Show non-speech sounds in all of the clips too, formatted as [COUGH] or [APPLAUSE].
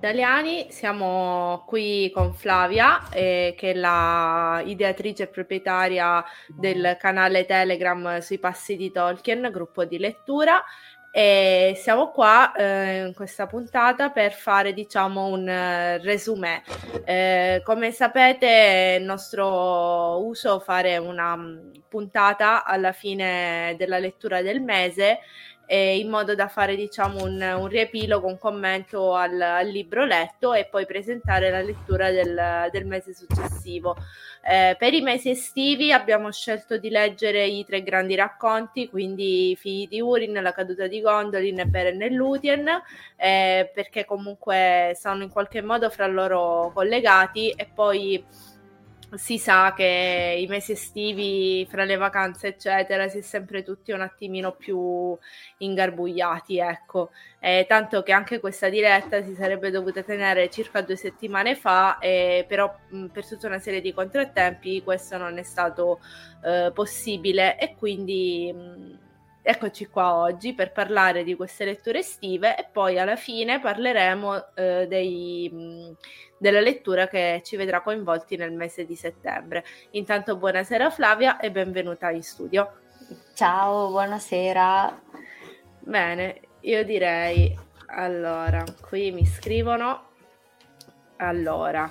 Italiani, siamo qui con Flavia, eh, che è la ideatrice e proprietaria del canale Telegram sui passi di Tolkien, gruppo di lettura. E siamo qua eh, in questa puntata per fare, diciamo, un uh, resumé. Eh, come sapete, è nostro uso fare una um, puntata alla fine della lettura del mese eh, in modo da fare diciamo un, un riepilogo, un commento al, al, libro letto e poi presentare la lettura del, del mese successivo. Eh, per i mesi estivi abbiamo scelto di leggere i tre grandi racconti, quindi Figli di Urin, La caduta di Gondolin e Beren e Lutien, eh, perché comunque sono in qualche modo fra loro collegati e poi si sa che i mesi estivi, fra le vacanze, eccetera, si è sempre tutti un attimino più ingarbugliati, ecco. Eh, tanto che anche questa diretta si sarebbe dovuta tenere circa due settimane fa, eh, però mh, per tutta una serie di contrattempi questo non è stato eh, possibile e quindi. Mh, Eccoci qua oggi per parlare di queste letture estive e poi alla fine parleremo eh, dei, della lettura che ci vedrà coinvolti nel mese di settembre. Intanto buonasera Flavia e benvenuta in studio. Ciao, buonasera. Bene, io direi allora, qui mi scrivono allora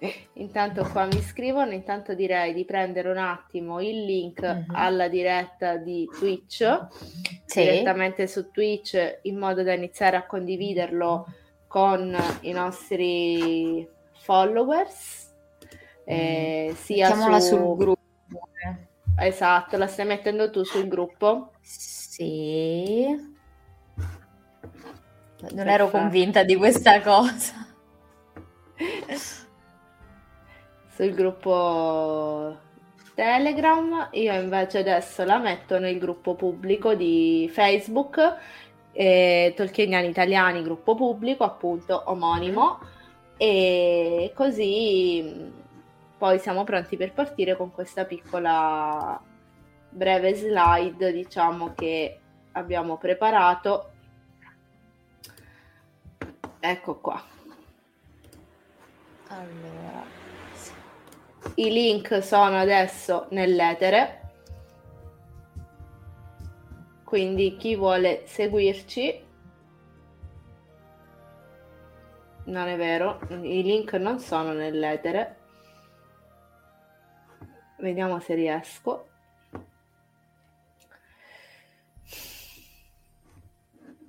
[LAUGHS] Intanto qua mi scrivono, intanto direi di prendere un attimo il link uh-huh. alla diretta di Twitch, sì. direttamente su Twitch, in modo da iniziare a condividerlo con i nostri followers. Eh, sia su... sul gruppo. Esatto, la stai mettendo tu sul gruppo? Sì. Non Perfetto. ero convinta di questa cosa [LAUGHS] sul gruppo Telegram, io invece adesso la metto nel gruppo pubblico di Facebook, eh, Tolkieniani Italiani, gruppo pubblico appunto omonimo. e così poi siamo pronti per partire con questa piccola breve slide, diciamo che abbiamo preparato. Ecco qua. Allora, I link sono adesso nell'etere. Quindi chi vuole seguirci non è vero, i link non sono nell'etere. Vediamo se riesco.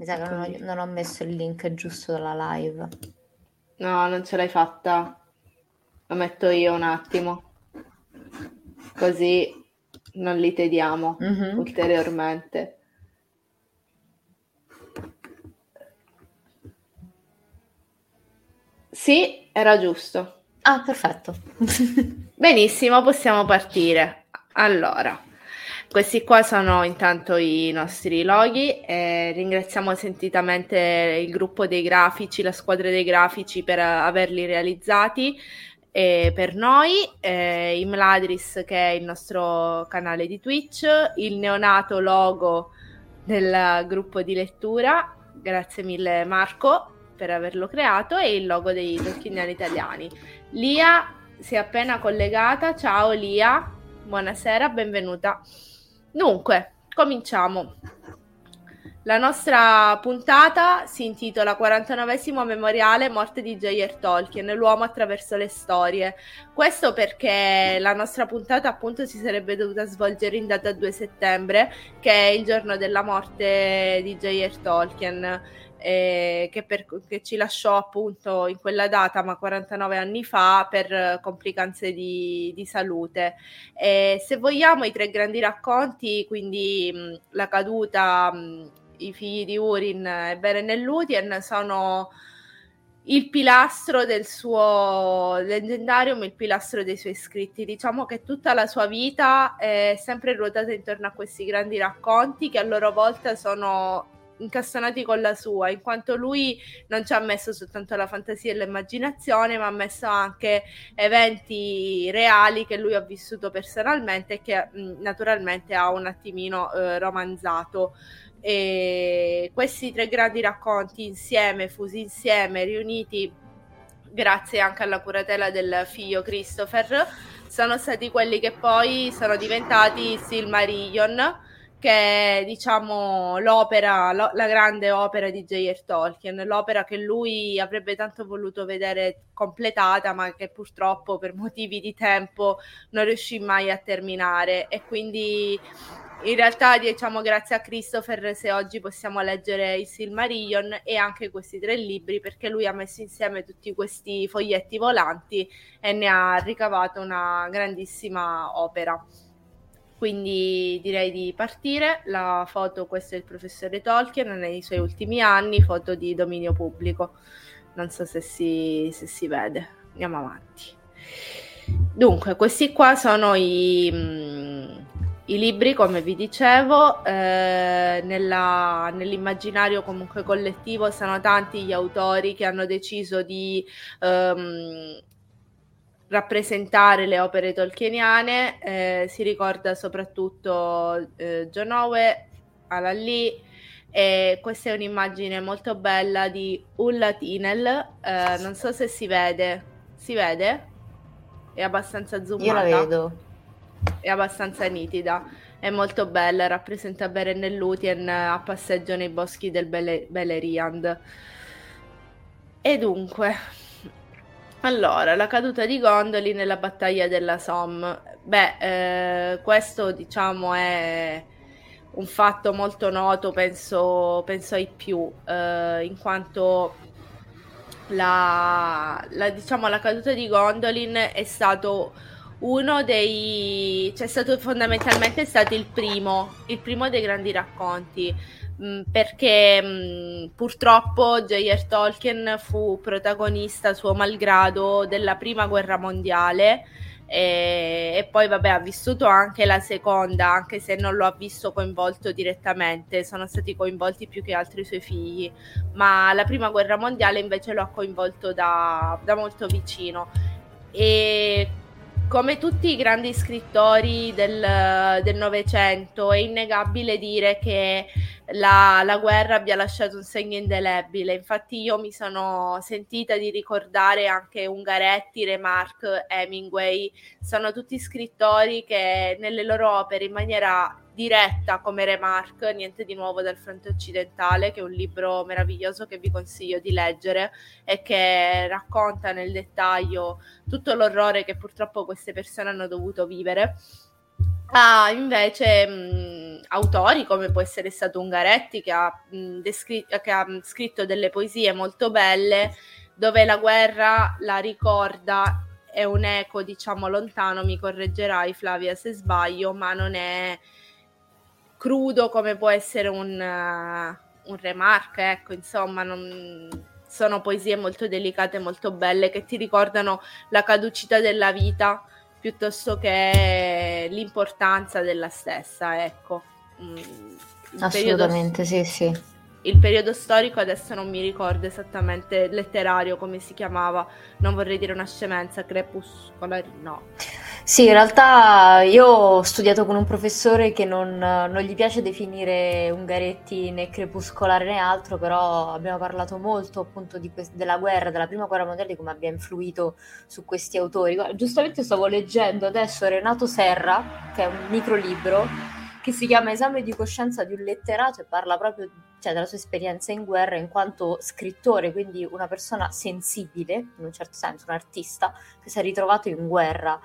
mi sa che non ho, non ho messo il link giusto della live. No, non ce l'hai fatta. Lo metto io un attimo. Così non li tediamo Mhm. ulteriormente. Sì, era giusto. Ah, perfetto. [LAUGHS] Benissimo, possiamo partire. Allora, questi qua sono intanto i nostri loghi. e ringraziamo sentitamente il gruppo dei grafici, la squadra dei grafici per averli realizzati eh, per noi, eh, Imladris che è il nostro canale di Twitch, il neonato logo del gruppo di lettura, grazie mille Marco per averlo creato, e il logo dei Tolkieniani italiani. Lia si è appena collegata, ciao Lia, buonasera, benvenuta. Dunque, cominciamo. La nostra puntata si intitola 49esimo memoriale morte di J.R. Tolkien, l'uomo attraverso le storie. Questo perché la nostra puntata appunto si sarebbe dovuta svolgere in data 2 settembre, che è il giorno della morte di J.R. Tolkien, eh, che, per- che ci lasciò appunto in quella data, ma 49 anni fa, per complicanze di, di salute. E se vogliamo, i tre grandi racconti, quindi mh, la caduta, mh, i figli di Urin e Beren e Lúthien, sono il pilastro del suo leggendarium, il pilastro dei suoi scritti. Diciamo che tutta la sua vita è sempre ruotata intorno a questi grandi racconti che a loro volta sono incastonati con la sua, in quanto lui non ci ha messo soltanto la fantasia e l'immaginazione, ma ha messo anche eventi reali che lui ha vissuto personalmente e che mh, naturalmente ha un attimino eh, romanzato. E questi tre grandi racconti insieme, fusi insieme, riuniti grazie anche alla curatela del figlio Christopher, sono stati quelli che poi sono diventati Silmarillion che è diciamo l'opera, lo- la grande opera di J.R. Tolkien, l'opera che lui avrebbe tanto voluto vedere completata, ma che purtroppo per motivi di tempo non riuscì mai a terminare. E quindi in realtà diciamo grazie a Christopher se oggi possiamo leggere il Silmarillion e anche questi tre libri perché lui ha messo insieme tutti questi foglietti volanti e ne ha ricavato una grandissima opera. Quindi direi di partire. La foto, questo è il professore Tolkien nei suoi ultimi anni, foto di dominio pubblico. Non so se si, se si vede. Andiamo avanti. Dunque, questi qua sono i, mh, i libri, come vi dicevo, eh, nella- nell'immaginario comunque collettivo sono tanti gli autori che hanno deciso di ehm, rappresentare le opere tolkieniane, eh, si ricorda soprattutto eh, John Owe, Alan Lee, e questa è un'immagine molto bella di Ulla Tinel, eh, non so se si vede, si vede? È abbastanza zoomata Io la vedo. È abbastanza nitida, è molto bella, rappresenta Beren e Lúthien a passeggio nei boschi del Bele- Beleriand. E dunque, allora, la caduta di Gondolin nella battaglia della Somme. Beh, eh, questo diciamo è un fatto molto noto, penso, penso ai più, eh, in quanto la, la- diciamo, la caduta di Gondolin è stato uno dei, cioè è stato fondamentalmente stato il primo, il primo dei grandi racconti. mm, perché mm, purtroppo J.R. Tolkien fu protagonista suo malgrado della prima guerra mondiale e, e, poi vabbè ha vissuto anche la seconda anche se non lo ha visto coinvolto direttamente sono stati coinvolti più che altri suoi figli ma la prima guerra mondiale invece lo ha coinvolto da, da molto vicino e come tutti i grandi scrittori del Novecento, è innegabile dire che la, la, guerra abbia lasciato un segno indelebile. Infatti, io mi sono sentita di ricordare anche Ungaretti, Remarque, Hemingway. Sono tutti scrittori che nelle loro opere, in maniera diretta come Remarque, Niente di nuovo dal fronte occidentale, che è un libro meraviglioso che vi consiglio di leggere e che racconta nel dettaglio tutto l'orrore che purtroppo queste persone hanno dovuto vivere. Ha invece mh, autori come può essere stato Ungaretti che ha, mh, descritto, che ha scritto delle poesie molto belle dove la guerra la ricorda è un eco diciamo lontano, mi correggerai Flavia se sbaglio, ma non è crudo come può essere un, uh, un remark, ecco, insomma, non, sono poesie molto delicate, molto belle, che ti ricordano la caducità della vita piuttosto che l'importanza della stessa, ecco. Mm, Assolutamente, periodo, sì, sì. Il periodo storico adesso non mi ricordo esattamente letterario come si chiamava, non vorrei dire una scemenza, crepuscolare, no. Sì, in realtà io ho studiato con un professore che non, non gli piace definire Ungaretti né crepuscolare né altro, però abbiamo parlato molto appunto que- della guerra, della prima guerra mondiale, di come abbia influito su questi autori. Giustamente stavo leggendo adesso Renato Serra, che è un microlibro, che si chiama Esame di coscienza di un letterato e parla proprio cioè, della sua esperienza in guerra in quanto scrittore, quindi una persona sensibile, in un certo senso, un artista che si è ritrovato in guerra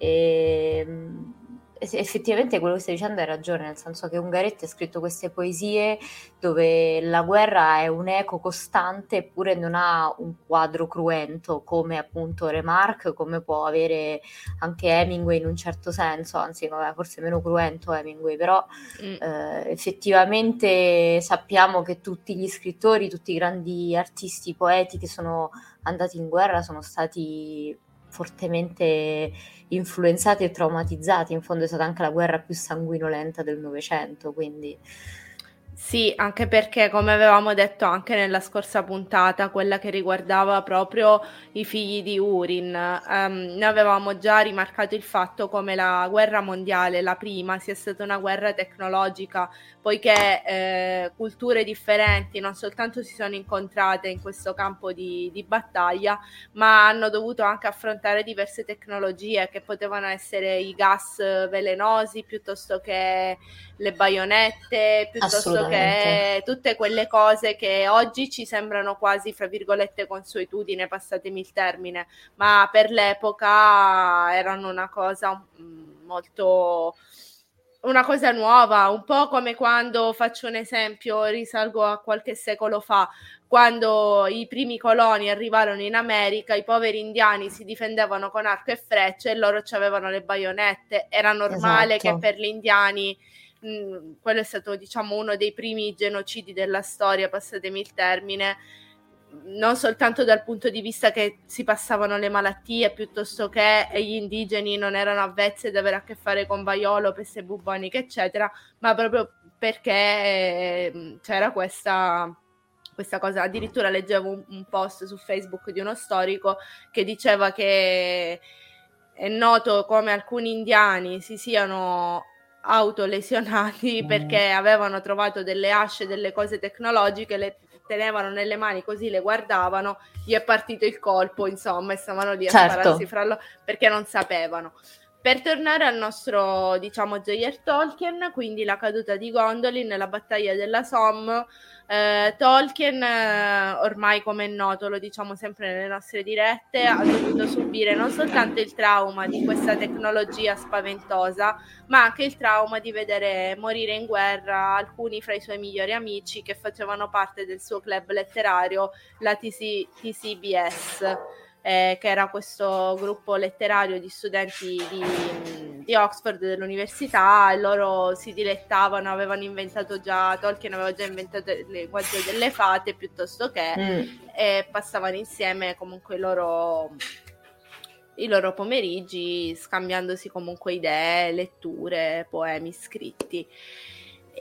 e, ehm, effettivamente quello che stai dicendo hai ragione, nel senso che Ungaretti ha scritto queste poesie dove la guerra è un eco costante eppure non ha un quadro cruento come appunto Remarque, come può avere anche Hemingway in un certo senso, anzi vabbè, forse meno cruento Hemingway, però mm. eh, effettivamente sappiamo che tutti gli scrittori, tutti i grandi artisti, poeti che sono andati in guerra sono stati fortemente influenzati e traumatizzati. In fondo è stata anche la guerra più sanguinolenta del Novecento, quindi sì, anche perché, come avevamo detto anche nella scorsa puntata, quella che riguardava proprio i figli di Urin, um, noi avevamo già rimarcato il fatto come la guerra mondiale, la prima, sia stata una guerra tecnologica, poiché eh, culture differenti non soltanto si sono incontrate in questo campo di, di battaglia, ma hanno dovuto anche affrontare diverse tecnologie che potevano essere i gas velenosi piuttosto che le baionette, piuttosto che tutte quelle cose che oggi ci sembrano quasi, fra virgolette, consuetudine, passatemi il termine, ma per l'epoca erano una cosa mm, molto una cosa nuova, un po' come quando faccio un esempio, risalgo a qualche secolo fa, quando i primi coloni arrivarono in America, i poveri indiani si difendevano con arco e frecce e loro avevano le baionette. Era normale esatto. che per gli indiani quello è stato diciamo uno dei primi genocidi della storia, passatemi il termine, non soltanto dal punto di vista che si passavano le malattie piuttosto che gli indigeni non erano avvezzi ad avere a che fare con vaiolo, peste buboniche, eccetera, ma proprio perché eh, c'era questa, questa cosa. Addirittura leggevo un, un, post su Facebook di uno storico che diceva che è noto come alcuni indiani si siano autolesionati mm. perché avevano trovato delle asce, delle cose tecnologiche, le tenevano nelle mani così le guardavano, gli è partito il colpo, insomma, e stavano lì a certo. spararsi fra loro perché non sapevano. Per tornare al nostro, diciamo, J.R. Tolkien, quindi la caduta di Gondolin nella battaglia della Somme, eh, Tolkien, eh, ormai come è noto, lo diciamo sempre nelle nostre dirette, ha dovuto subire non soltanto il trauma di questa tecnologia spaventosa, ma anche il trauma di vedere morire in guerra alcuni fra i suoi migliori amici che facevano parte del suo club letterario, la TC, TCBS eh, che era questo gruppo letterario di studenti di, di Oxford, dell'università, e loro si dilettavano, avevano inventato già, Tolkien aveva già inventato il linguaggio delle fate piuttosto che, mm. e passavano insieme comunque i loro, i loro pomeriggi scambiandosi comunque idee, letture, poemi scritti.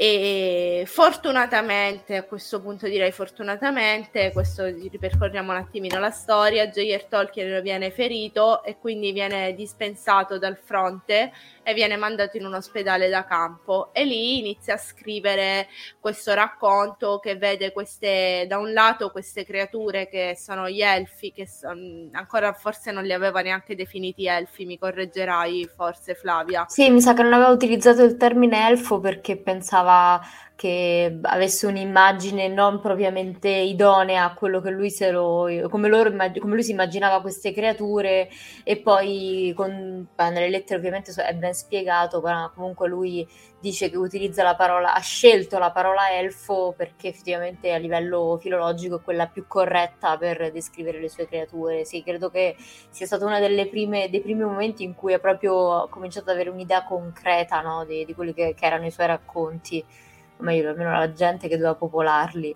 E fortunatamente, a questo punto direi fortunatamente, questo ripercorriamo un attimino la storia, J.R. Tolkien viene ferito e quindi viene dispensato dal fronte e viene mandato in un ospedale da campo e lì inizia a scrivere questo racconto che vede queste, da un lato queste creature che sono gli elfi, che son, ancora forse non li aveva neanche definiti elfi, mi correggerai forse Flavia. Sì, mi sa che non aveva utilizzato il termine elfo perché pensava 啊 che avesse un'immagine non propriamente idonea a quello che lui, lo, come, loro, come lui si immaginava queste creature e poi con, nelle lettere ovviamente è ben spiegato, ma comunque lui dice che utilizza la parola, ha scelto la parola elfo perché effettivamente a livello filologico è quella più corretta per descrivere le sue creature. Sì, credo che sia stato uno dei primi momenti in cui ha proprio cominciato ad avere un'idea concreta no, di, di quelli che, che erano i suoi racconti o meglio, almeno la gente che doveva popolarli.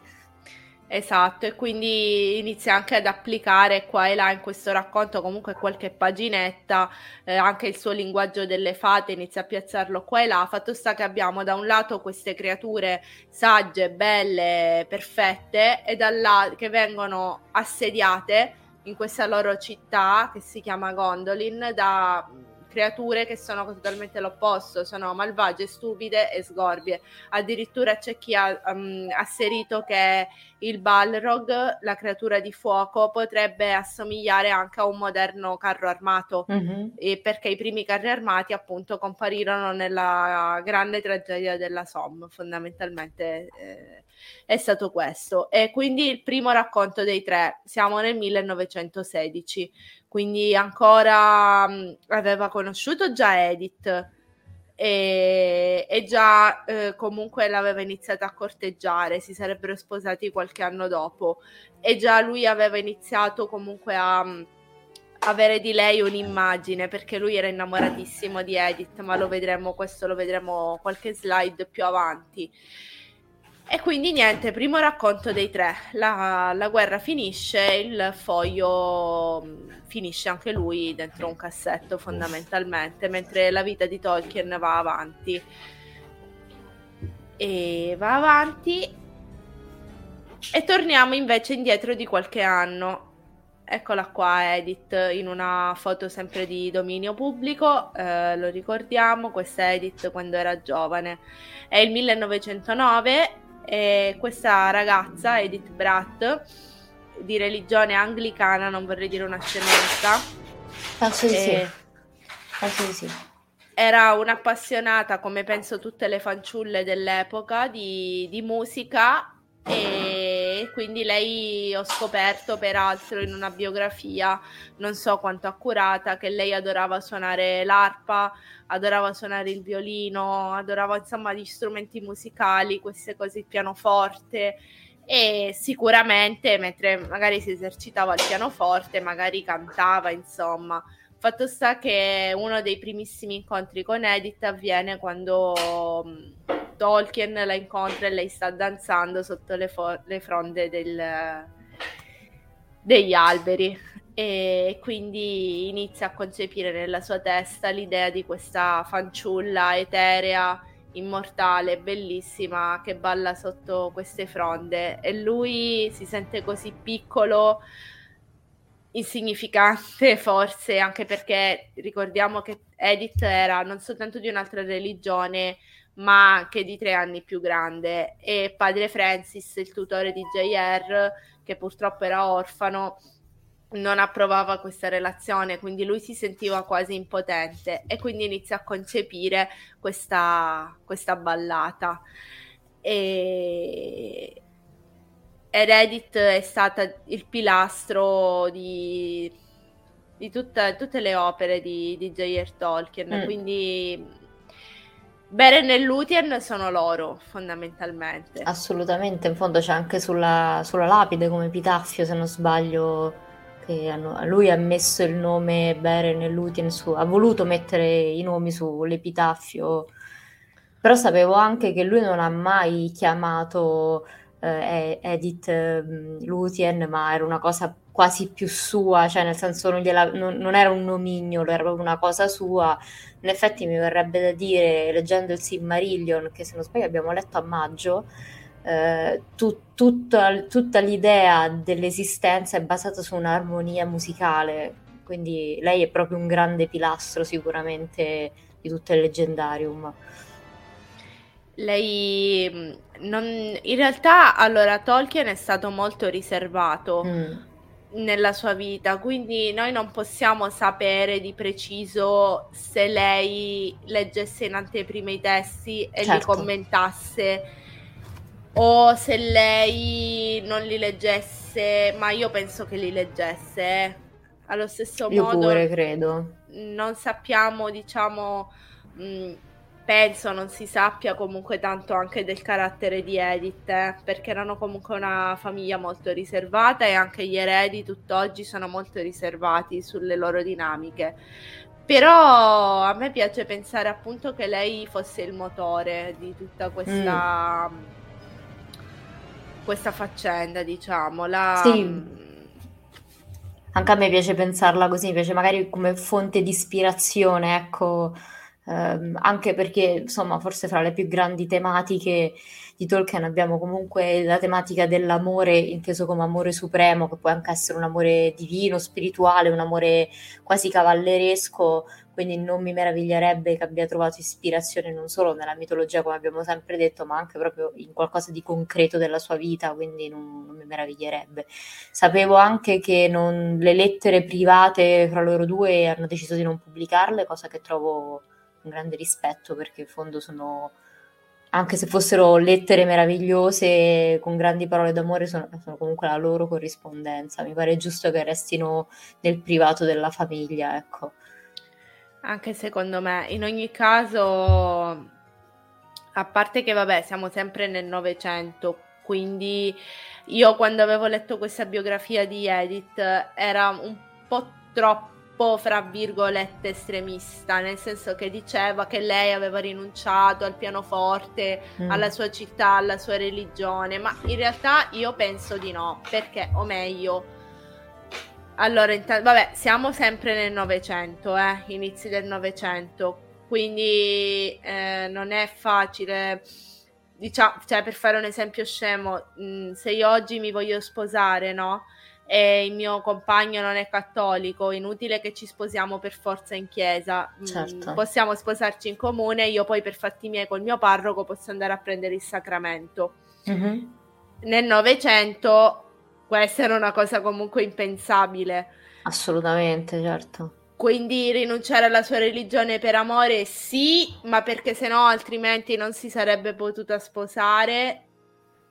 Esatto, e quindi inizia anche ad applicare qua e là in questo racconto comunque qualche paginetta, eh, anche il suo linguaggio delle fate, inizia a piazzarlo qua e là. Fatto sta che abbiamo da un lato queste creature sagge, belle, perfette, e dall'altro che vengono assediate in questa loro città che si chiama Gondolin da creature che sono totalmente l'opposto, sono malvagie, stupide e sgorbie. Addirittura c'è chi ha um, asserito che il Balrog, la creatura di fuoco, potrebbe assomigliare anche a un moderno carro armato, mm-hmm. perché i primi carri armati appunto comparirono nella grande tragedia della Somme, fondamentalmente. Eh, è stato questo. E quindi il primo racconto dei tre, siamo nel 1916 quindi ancora mh, mm, aveva conosciuto già Edith e, e già eh, comunque l'aveva iniziata a corteggiare, si sarebbero sposati qualche anno dopo e già lui aveva iniziato comunque a mh, mm, avere di lei un'immagine perché lui era innamoratissimo di Edith, ma lo vedremo, questo lo vedremo qualche slide più avanti. E quindi niente, primo racconto dei tre. La, la, guerra finisce, il foglio mm, finisce anche lui dentro un cassetto fondamentalmente, mentre la vita di Tolkien va avanti. E va avanti. E torniamo invece indietro di qualche anno. Eccola qua Edith in una foto sempre di dominio pubblico, eh, lo ricordiamo, questa Edith quando era giovane. È il 1909 e questa ragazza, Edith Bratt, di religione anglicana, non vorrei dire una scemenza. Penso di sì. Penso di sì. Era un'appassionata, come penso tutte le fanciulle dell'epoca, di, di musica e quindi lei ho scoperto peraltro in una biografia non so quanto accurata che lei adorava suonare l'arpa adorava suonare il violino adorava insomma gli strumenti musicali queste cose il pianoforte. E sicuramente mentre magari si esercitava il pianoforte magari cantava insomma fatto sta che uno dei primissimi incontri con Edith avviene quando Tolkien la incontra e lei sta danzando sotto le, fo- le fronde del, degli alberi. E quindi inizia a concepire nella sua testa l'idea di questa fanciulla eterea, immortale, bellissima che balla sotto queste fronde. E lui si sente così piccolo, insignificante [LAUGHS] forse anche perché ricordiamo che Edith era non soltanto di un'altra religione ma anche di tre anni più grande e padre Francis, il tutore di JR, che purtroppo era orfano, non approvava questa relazione, quindi lui si sentiva quasi impotente e quindi inizia a concepire questa, questa ballata. E... Ed Edith è stata il pilastro di, di tutta, tutte le opere di, di J.R. Tolkien, mm. quindi Beren e Lutien sono loro, fondamentalmente. Assolutamente, in fondo c'è anche sulla, sulla lapide come epitaffio, se non sbaglio, che hanno, lui ha messo il nome Beren e Lutien su, ha voluto mettere i nomi sull'epitaffio, però sapevo anche che lui non ha mai chiamato eh, Edith eh, Lutien, ma era una cosa quasi più sua, cioè nel senso non, gliela, non, non, era un nomignolo, era proprio una cosa sua. In effetti mi verrebbe da dire, leggendo il Silmarillion, che se non sbaglio abbiamo letto a maggio, eh, tu, tutta, tutta l'idea dell'esistenza è basata su un'armonia musicale, quindi lei è proprio un grande pilastro sicuramente di tutto il leggendarium. Lei non, in realtà allora Tolkien è stato molto riservato mm. nella sua vita, quindi noi non possiamo sapere di preciso se lei leggesse in anteprima i testi e certo. li commentasse o se lei non li leggesse, ma io penso che li leggesse. Eh. Allo stesso io modo, pure credo. Non sappiamo, diciamo, mh, mm, penso non si sappia comunque tanto anche del carattere di Edith, eh, perché erano comunque una famiglia molto riservata e anche gli eredi tutt'oggi sono molto riservati sulle loro dinamiche. Però a me piace pensare appunto che lei fosse il motore di tutta questa... Mm questa faccenda, diciamo. La... Sì. Anche a me piace pensarla così, mi piace magari come fonte di ispirazione, ecco, ehm, anche perché, insomma, forse fra le più grandi tematiche di Tolkien abbiamo comunque la tematica dell'amore, inteso come amore supremo, che può anche essere un amore divino, spirituale, un amore quasi cavalleresco, quindi non mi meraviglierebbe che abbia trovato ispirazione non solo nella mitologia, come abbiamo sempre detto, ma anche proprio in qualcosa di concreto della sua vita, quindi non, non mi meraviglierebbe. Sapevo anche che non, le lettere private fra loro due hanno deciso di non pubblicarle, cosa che trovo un grande rispetto perché in fondo sono anche se fossero lettere meravigliose con grandi parole d'amore, sono, sono, comunque la loro corrispondenza. Mi pare giusto che restino nel privato della famiglia, ecco. Anche secondo me, in ogni caso, a parte che vabbè, siamo sempre nel Novecento, quindi io quando avevo letto questa biografia di Edith era un po' troppo, fra virgolette, estremista, nel senso che diceva che lei aveva rinunciato al pianoforte, mm. alla sua città, alla sua religione, ma in realtà io penso di no, perché, o meglio, allora, intanto, vabbè, siamo sempre nel Novecento, eh, inizi del Novecento, quindi eh, non è facile, diciamo, cioè per fare un esempio scemo, mh, mm, se io oggi mi voglio sposare, no? E il mio compagno non è cattolico, inutile che ci sposiamo per forza in chiesa, mm, certo. possiamo sposarci in comune, io poi per fatti miei col mio parroco posso andare a prendere il sacramento. Mm-hmm. Nel Novecento questa era una cosa comunque impensabile. Assolutamente, certo. Quindi rinunciare alla sua religione per amore sì, ma perché sennò altrimenti non si sarebbe potuta sposare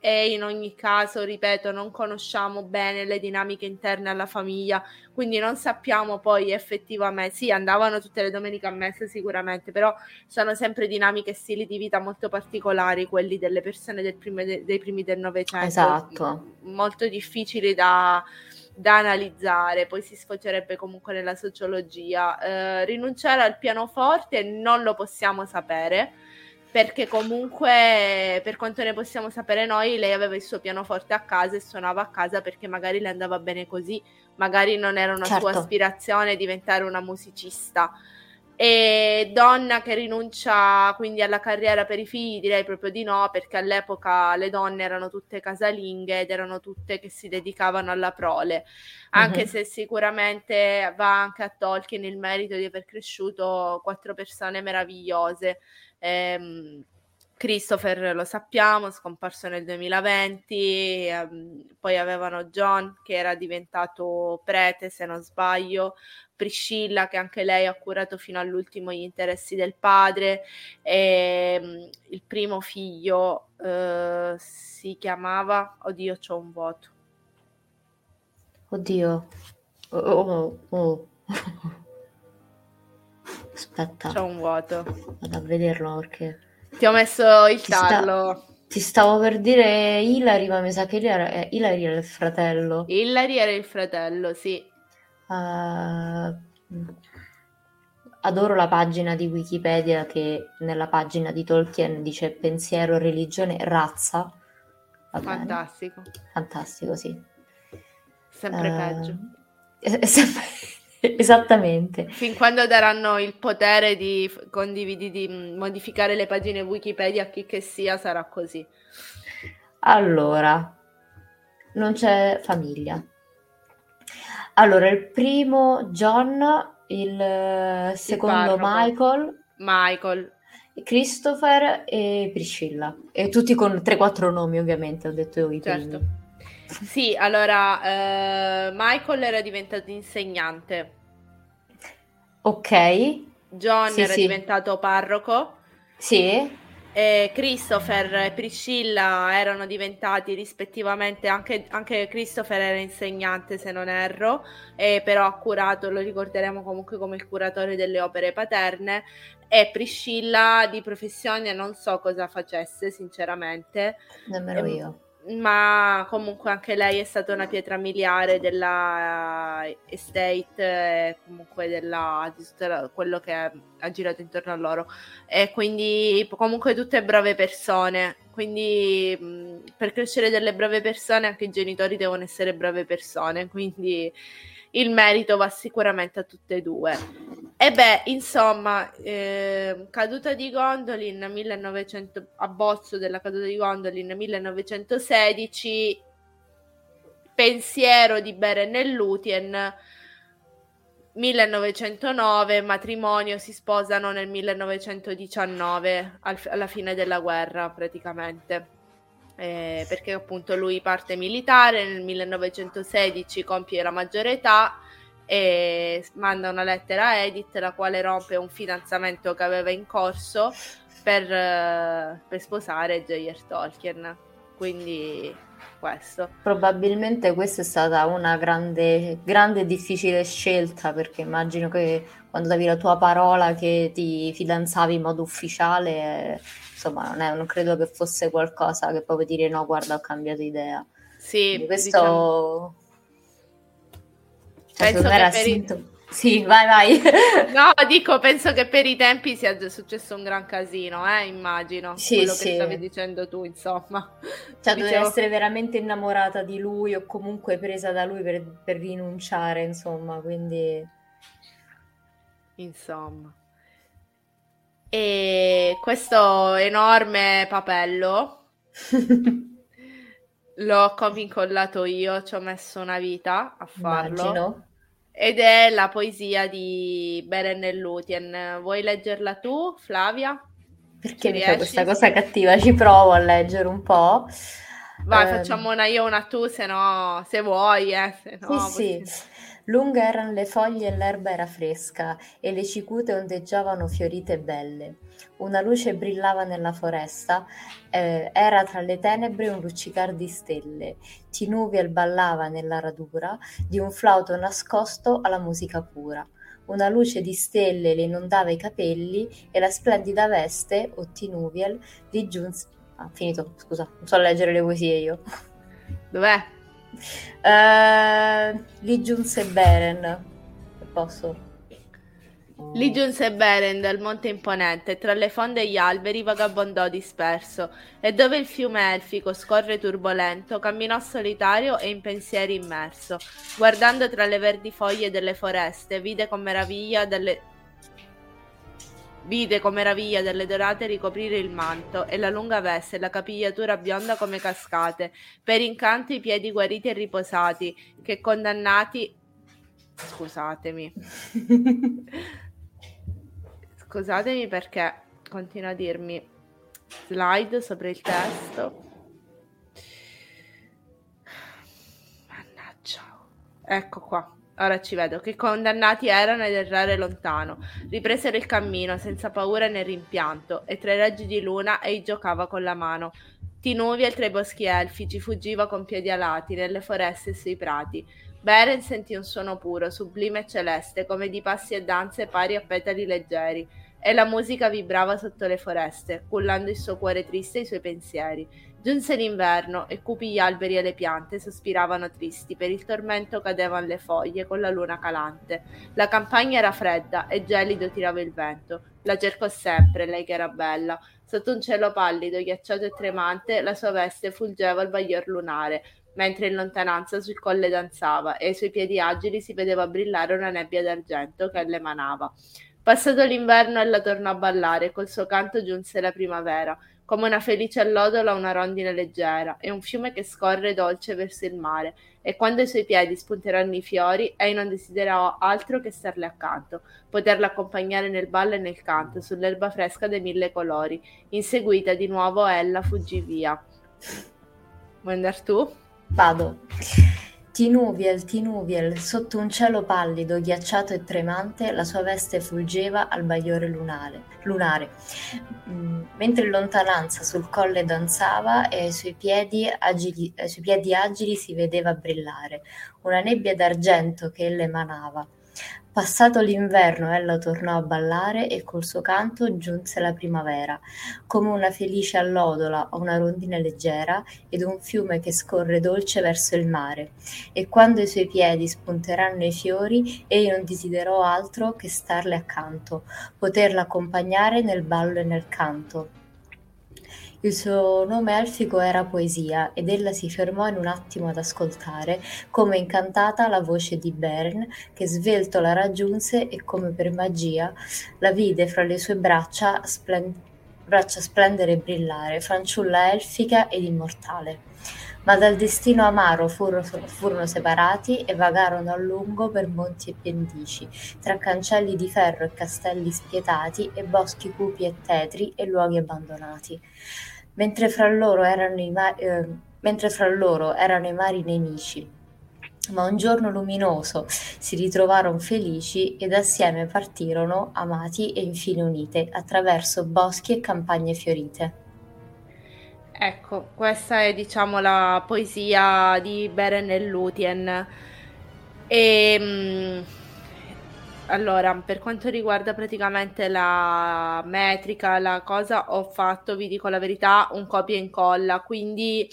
e in ogni caso, ripeto, non conosciamo bene le dinamiche interne alla famiglia, quindi non sappiamo poi effettivamente, sì, andavano tutte le domeniche a messa sicuramente, però sono sempre dinamiche e stili di vita molto particolari, quelli delle persone del prime, dei primi del Novecento. Esatto. Molto difficili da, da analizzare, poi si sfocerebbe comunque nella sociologia. Eh, rinunciare al pianoforte non lo possiamo sapere perché comunque per quanto ne possiamo sapere noi lei aveva il suo pianoforte a casa e suonava a casa perché magari le andava bene così, magari non era una certo. sua aspirazione diventare una musicista. E donna che rinuncia quindi alla carriera per i figli, direi proprio di no, perché all'epoca le donne erano tutte casalinghe ed erano tutte che si dedicavano alla prole, anche uh-huh. se sicuramente va anche a Tolkien il merito di aver cresciuto quattro persone meravigliose Ehm, Christopher lo sappiamo, scomparso nel 2020, ehm, poi avevano John che era diventato prete se non sbaglio, Priscilla che anche lei ha curato fino all'ultimo gli interessi del padre, e, ehm, il primo figlio eh, si chiamava, oddio c'ho un voto. Oddio, oh, oh, oh. [LAUGHS] Aspetta. C'ho un vuoto. Vado a vederlo perché... Ti ho messo il ti tallo. Sta... Ti stavo per dire Hilary, ma mi sa che Hilary, eh, Hilary era il fratello. Hilary era il fratello, sì. Uh, adoro la pagina di Wikipedia che nella pagina di Tolkien dice pensiero, religione, razza. Va Fantastico. Bene. Fantastico, sì. Sempre uh, peggio. [LAUGHS] sempre... [LAUGHS] Esattamente. Fin quando daranno il potere di, condividi, di modificare le pagine Wikipedia a chi che sia, sarà così. Allora, non c'è famiglia. Allora, il primo John, il secondo il Michael. Michael. Christopher e Priscilla. E tutti con 3-4 nomi, ovviamente, ho detto io i certo. primi. Sì, allora, eh, Michael era diventato insegnante. Ok. John sì, era sì. diventato parroco. Sì. E Christopher e Priscilla erano diventati rispettivamente, anche, anche, Christopher era insegnante se non erro, e però ha curato, lo ricorderemo comunque come il curatore delle opere paterne, e Priscilla di professione non so cosa facesse sinceramente. Nemmeno io ma comunque anche lei è stata una pietra miliare della estate, comunque della, di tutto quello che ha girato intorno a loro. E quindi comunque tutte brave persone. Quindi mh, per crescere delle brave persone anche i genitori devono essere brave persone. Quindi il merito va sicuramente a tutte e due. E beh, insomma, eh, caduta di Gondolin 1900, abbozzo della caduta di Gondolin 1916, pensiero di Beren e Lutien 1909, matrimonio, si sposano nel 1919, al, alla fine della guerra praticamente eh, perché appunto lui parte militare, nel 1916 compie la maggiore età e manda una lettera a Edith la quale rompe un fidanzamento che aveva in corso per, uh, per sposare J.R. Tolkien. Quindi questo. Probabilmente questa è stata una grande, grande difficile scelta perché immagino che quando davi la tua parola che ti fidanzavi in modo ufficiale insomma non, è, non, credo che fosse qualcosa che puoi dire no guarda ho cambiato idea sì Quindi questo diciamo... cioè, penso che per i... sì vai vai. [LAUGHS] No dico penso che per i tempi sia successo un gran casino eh immagino sì, quello sì. che stavi dicendo tu insomma. Cioè Dicevo... dovevi essere veramente innamorata di lui o comunque presa da lui per, per rinunciare insomma quindi insomma e questo enorme papello [LAUGHS] l'ho incollato io, ci ho messo una vita a farlo. Immagino. Ed è la poesia di Beren e Lutien. Vuoi leggerla tu, Flavia? Perché Ci mi fai questa cosa cattiva? Ci provo a leggere un po'. Vai, eh... facciamo una io, una tu, se no, se vuoi, eh. Se no, sì, sì. Lunghe eran le foglie e l'erba era fresca, e le cicute ondeggiavano fiorite e belle. Una luce brillava nella foresta, eh, era tra le tenebre un luccicar di stelle. Tinuviel ballava nella radura di un flauto nascosto alla musica pura. Una luce di stelle le inondava i capelli e la splendida veste, o Tinuviel, gli giunse... Ah, finito, scusa, non so leggere le poesie io. Dov'è? Uh, lì giunse Beren. Posso? Lì giunse Beren dal monte imponente, tra le fonde e gli alberi vagabondò disperso, e dove il fiume elfico scorre turbolento, camminò solitario e in pensieri immerso. Guardando tra le verdi foglie delle foreste, vide con meraviglia delle Vide con meraviglia delle dorate ricoprire il manto e la lunga veste e la capigliatura bionda come cascate, per incanto i piedi guariti e riposati, che condannati... Scusatemi. [LAUGHS] Scusatemi perché continua a dirmi slide sopra il testo. Mannaggia. Ecco qua. Ora ci vedo, che condannati erano ad errare lontano. Ripresero il cammino senza paura né rimpianto, e tra i raggi di luna ei giocava con la mano. Tinuvia tra i boschi elfici fuggiva con piedi alati nelle foreste e sui prati. Beren sentì un suono puro, sublime e celeste, come di passi e danze pari a petali leggeri, e la musica vibrava sotto le foreste, cullando il suo cuore triste e i suoi pensieri. Giunse l'inverno e cupi gli alberi e le piante sospiravano tristi, per il tormento cadevano le foglie con la luna calante. La campagna era fredda e gelido tirava il vento. La cercò sempre, lei che era bella. Sotto un cielo pallido, ghiacciato e tremante, la sua veste fulgeva al baglior lunare, mentre in lontananza sul colle danzava e ai suoi piedi agili si vedeva brillare una nebbia d'argento che le emanava. Passato l'inverno ella tornò a ballare col suo canto giunse la primavera come una felice allodola una rondine leggera e un fiume che scorre dolce verso il mare e quando ai suoi piedi spunteranno i fiori ei non desiderò altro che starle accanto poterla accompagnare nel ballo e nel canto sull'erba fresca dei mille colori. Inseguita di nuovo ella fuggì via. Vuoi andare tu? vado Tinuviel, Tinuviel, sotto un cielo pallido, ghiacciato e tremante, la sua veste fulgeva al bagliore lunare. lunare. Mm, mentre in lontananza sul colle danzava e ai suoi, piedi agili, ai suoi piedi agili si vedeva brillare una nebbia d'argento che le emanava. Passato l'inverno ella tornò a ballare e col suo canto giunse la primavera, come una felice allodola o una rondine leggera ed un fiume che scorre dolce verso il mare. E quando ai suoi piedi spunteranno i fiori, egli non desiderò altro che starle accanto, poterla accompagnare nel ballo e nel canto. Il suo nome elfico era Poesia, ed ella si fermò in un attimo ad ascoltare, come incantata, la voce di Bern, che svelto la raggiunse e come per magia la vide fra le sue braccia, splen- braccia splendere e brillare, fanciulla elfica ed immortale. Ma dal destino amaro furono, furono separati e vagarono a lungo per monti e pendici, tra cancelli di ferro e castelli spietati e boschi cupi e tetri e luoghi abbandonati mentre fra loro erano i, ma- eh, mentre fra loro erano i mari nemici. Ma un giorno luminoso si ritrovarono felici ed assieme partirono, amati e infine unite, attraverso boschi e campagne fiorite. Ecco, questa è diciamo la poesia di Beren e Lutien. E, ehm, allora, per quanto riguarda praticamente la metrica, la cosa, ho fatto, vi dico la verità, un copia e incolla, quindi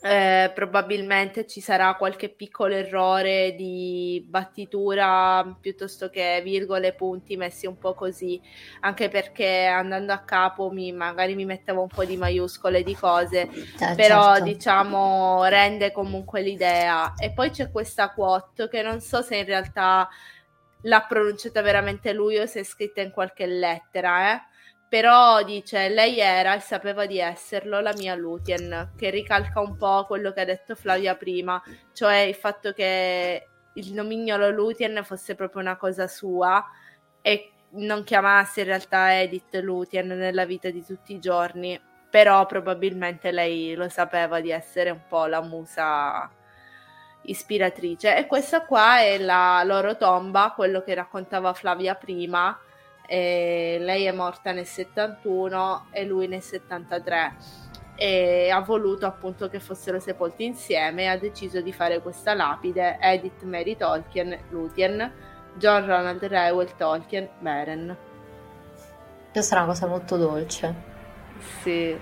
eh, probabilmente ci sarà qualche piccolo errore di battitura piuttosto che virgole, punti messi un po' così, anche perché andando a capo mi, magari mi mettevo un po' di maiuscole di cose, eh, però certo. diciamo rende comunque l'idea. E poi c'è questa quote che non so se in realtà l'ha pronunciata veramente lui o se è scritta in qualche lettera, eh? Però dice, lei era e sapeva di esserlo la mia Lutien, che ricalca un po' quello che ha detto Flavia prima, cioè il fatto che il nomignolo Lutien fosse proprio una cosa sua e non chiamasse in realtà Edith Lutien nella vita di tutti i giorni, però probabilmente lei lo sapeva di essere un po' la musa ispiratrice. E questa qua è la loro tomba, quello che raccontava Flavia prima. Lei è morta nel 71 e lui nel 73 e ha voluto appunto che fossero sepolti insieme e ha deciso di fare questa lapide Edith Mary Tolkien Lutien John Ronald Reuel Tolkien Beren questa è una cosa molto dolce. Sì.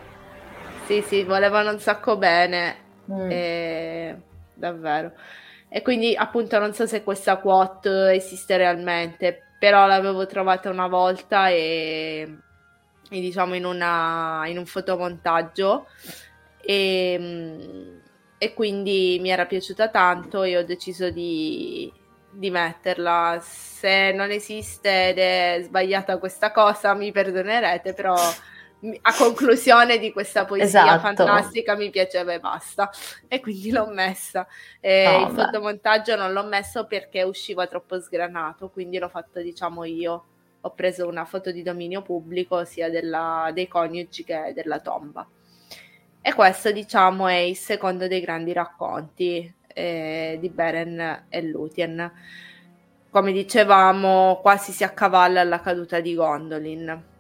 Sì sì volevano un sacco bene. Mm. e davvero. E quindi appunto non so se questa quote esiste realmente, però l'avevo trovata una volta e, e diciamo in, una, in, un fotomontaggio e, e, quindi mi era piaciuta tanto e ho deciso di, di metterla. Se non esiste ed è sbagliata questa cosa mi perdonerete, però a conclusione di questa poesia esatto. fantastica mi piaceva e basta. E quindi l'ho messa. E oh, il beh. fotomontaggio non l'ho messo perché usciva troppo sgranato quindi l'ho fatto diciamo io. Ho preso una foto di dominio pubblico sia della, dei coniugi che della tomba. E questo diciamo è il secondo dei grandi racconti eh, di Beren e Lutien come dicevamo quasi si accavalla alla caduta di Gondolin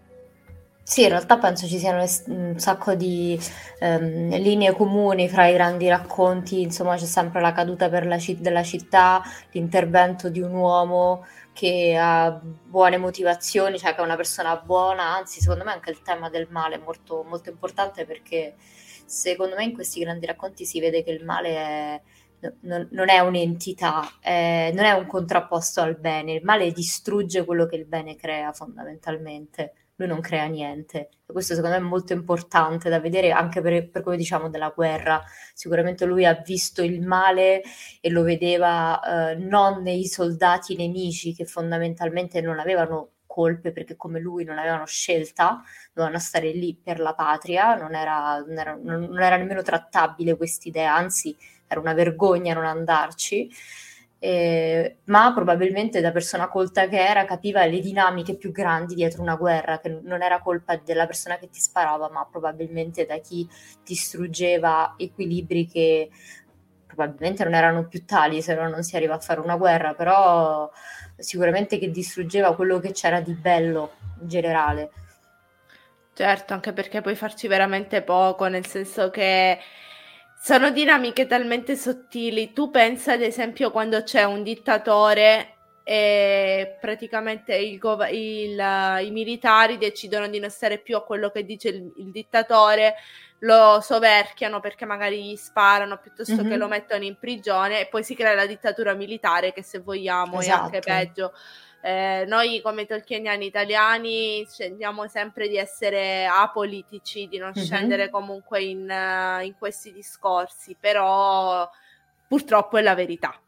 sì, in realtà penso ci siano un sacco di ehm, linee comuni fra i grandi racconti, insomma c'è sempre la caduta la citt- della città, l'intervento di un uomo che ha buone motivazioni, cioè che è una persona buona, anzi secondo me anche il tema del male è molto, molto importante perché secondo me in questi grandi racconti si vede che il male è, non, non, è un'entità, è, non è un contrapposto al bene, il male distrugge quello che il bene crea fondamentalmente lui non crea niente. Questo secondo me è molto importante da vedere anche per, per, come diciamo della guerra. Sicuramente lui ha visto il male e lo vedeva eh, non nei soldati nemici che fondamentalmente non avevano colpe perché come lui non avevano scelta, dovevano stare lì per la patria, non era, non era, non era nemmeno trattabile quest'idea, anzi era una vergogna non andarci eh, ma probabilmente da persona colta che era capiva le dinamiche più grandi dietro una guerra, che non era colpa della persona che ti sparava, ma probabilmente da chi distruggeva equilibri che probabilmente non erano più tali se no non si arriva a fare una guerra, però sicuramente che distruggeva quello che c'era di bello in generale. Certo, anche perché puoi farci veramente poco, nel senso che sono dinamiche talmente sottili. Tu pensa, ad esempio, quando c'è un dittatore e praticamente il gov- il, uh, i militari decidono di non stare più a quello che dice il, il dittatore, lo soverchiano perché magari gli sparano piuttosto mm-hmm. che lo mettono in prigione e poi si crea la dittatura militare che se vogliamo esatto. è anche esatto. peggio. Eh, noi come tolkieniani italiani scendiamo sempre di essere apolitici, di non mm-hmm. scendere comunque in, uh, in, questi discorsi, però purtroppo è la verità.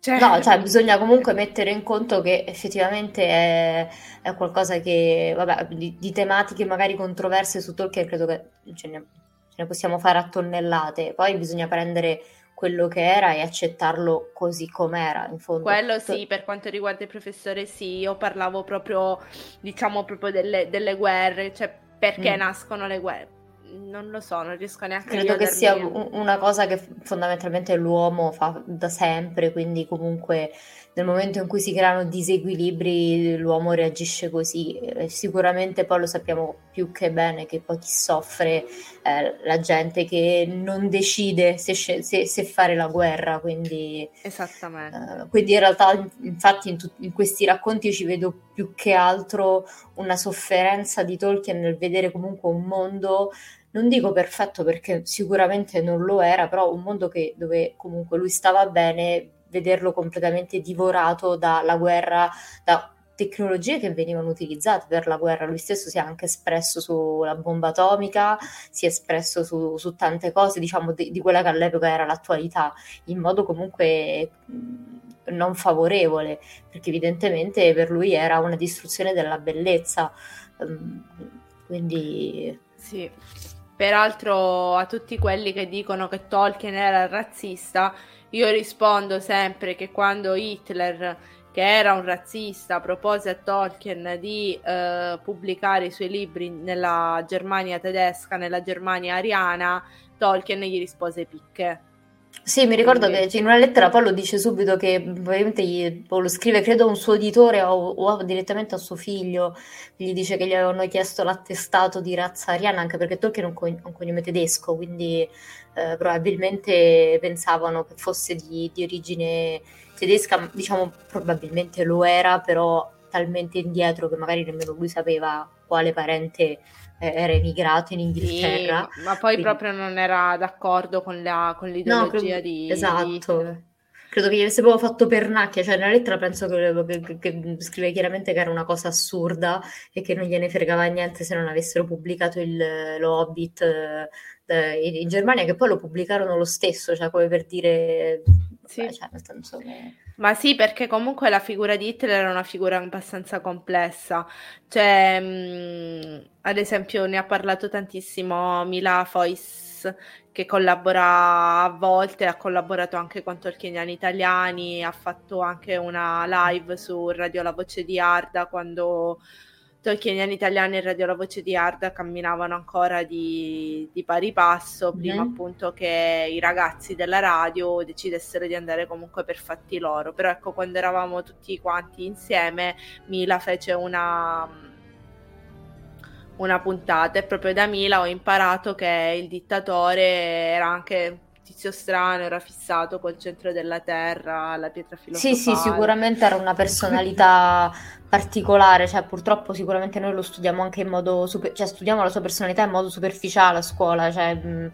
Cioè... No, cioè bisogna comunque mettere in conto che effettivamente è, è qualcosa che, vabbè, di, di, tematiche magari controverse su Tolkien credo che ce ne, ce ne possiamo fare a tonnellate, poi bisogna prendere quello che era e accettarlo così com'era in fondo. Quello sì, per quanto riguarda il professore sì, io parlavo proprio, diciamo proprio delle, delle guerre, cioè perché mm. nascono le guerre. Non lo so, non riesco neanche Credo a Credo che sia una cosa che fondamentalmente l'uomo fa da sempre, quindi comunque nel momento in cui si creano disequilibri l'uomo reagisce così. Eh, sicuramente poi lo sappiamo più che bene che poi chi soffre è la gente che non decide se, se, se fare la guerra. Quindi, Esattamente. Uh, quindi in realtà, infatti, in, tu, in questi racconti ci vedo più che altro una sofferenza di Tolkien nel vedere comunque un mondo non dico perfetto perché sicuramente non lo era, però un mondo che, dove comunque lui stava bene, vederlo completamente divorato dalla guerra, da tecnologie che venivano utilizzate per la guerra. Lui stesso si è anche espresso sulla bomba atomica, si è espresso su, su tante cose, diciamo, di, di, quella che all'epoca era l'attualità, in modo comunque non favorevole, perché evidentemente per lui era una distruzione della bellezza. Um, quindi... Sì. Peraltro a tutti quelli che dicono che Tolkien era razzista, io rispondo sempre che quando Hitler, che era un razzista, propose a Tolkien di eh, pubblicare i suoi libri nella Germania tedesca, nella Germania ariana, Tolkien gli rispose picche. Sì, mi ricordo Quindi... che in una lettera Paolo dice subito che probabilmente gli, Paolo scrive, credo a un suo editore o, o, direttamente a suo figlio, gli dice che gli avevano chiesto l'attestato di razza ariana, anche perché Tolkien è un, co- un cognome tedesco, quindi eh, probabilmente pensavano che fosse di, di, origine tedesca, diciamo probabilmente lo era, però talmente indietro che magari nemmeno lui sapeva quale parente era emigrato in Inghilterra. Sì, ma poi quindi... proprio non era d'accordo con, la, con l'ideologia no, credo, di... Esatto. Credo che gli avesse proprio fatto pernacchia, cioè nella lettera penso che, che, che, scrive chiaramente che era una cosa assurda e che non gliene fregava niente se non avessero pubblicato il, lo Hobbit eh, in Germania, che poi lo pubblicarono lo stesso, cioè come per dire... Sì. Beh, cioè, nel senso che... Ma sì, perché comunque la figura di Hitler era una figura abbastanza complessa. Cioè, mh, mm, ad esempio, ne ha parlato tantissimo Mila Fois, che collabora a volte, ha collaborato anche con Tolkieniani italiani, ha fatto anche una live su Radio La Voce di Arda quando Tolkieniani italiani e Radio La Voce di Arda camminavano ancora di, di pari passo prima mm-hmm. appunto che i ragazzi della radio decidessero di andare comunque per fatti loro. Però ecco, quando eravamo tutti quanti insieme, Mila fece una, una puntata e proprio da Mila ho imparato che il dittatore era anche tizio strano, era fissato col centro della terra, la pietra filosofale. Sì, sì, sicuramente era una personalità particolare, cioè purtroppo sicuramente noi lo studiamo anche in modo, super- cioè studiamo la sua personalità in modo superficiale a scuola, cioè, mh,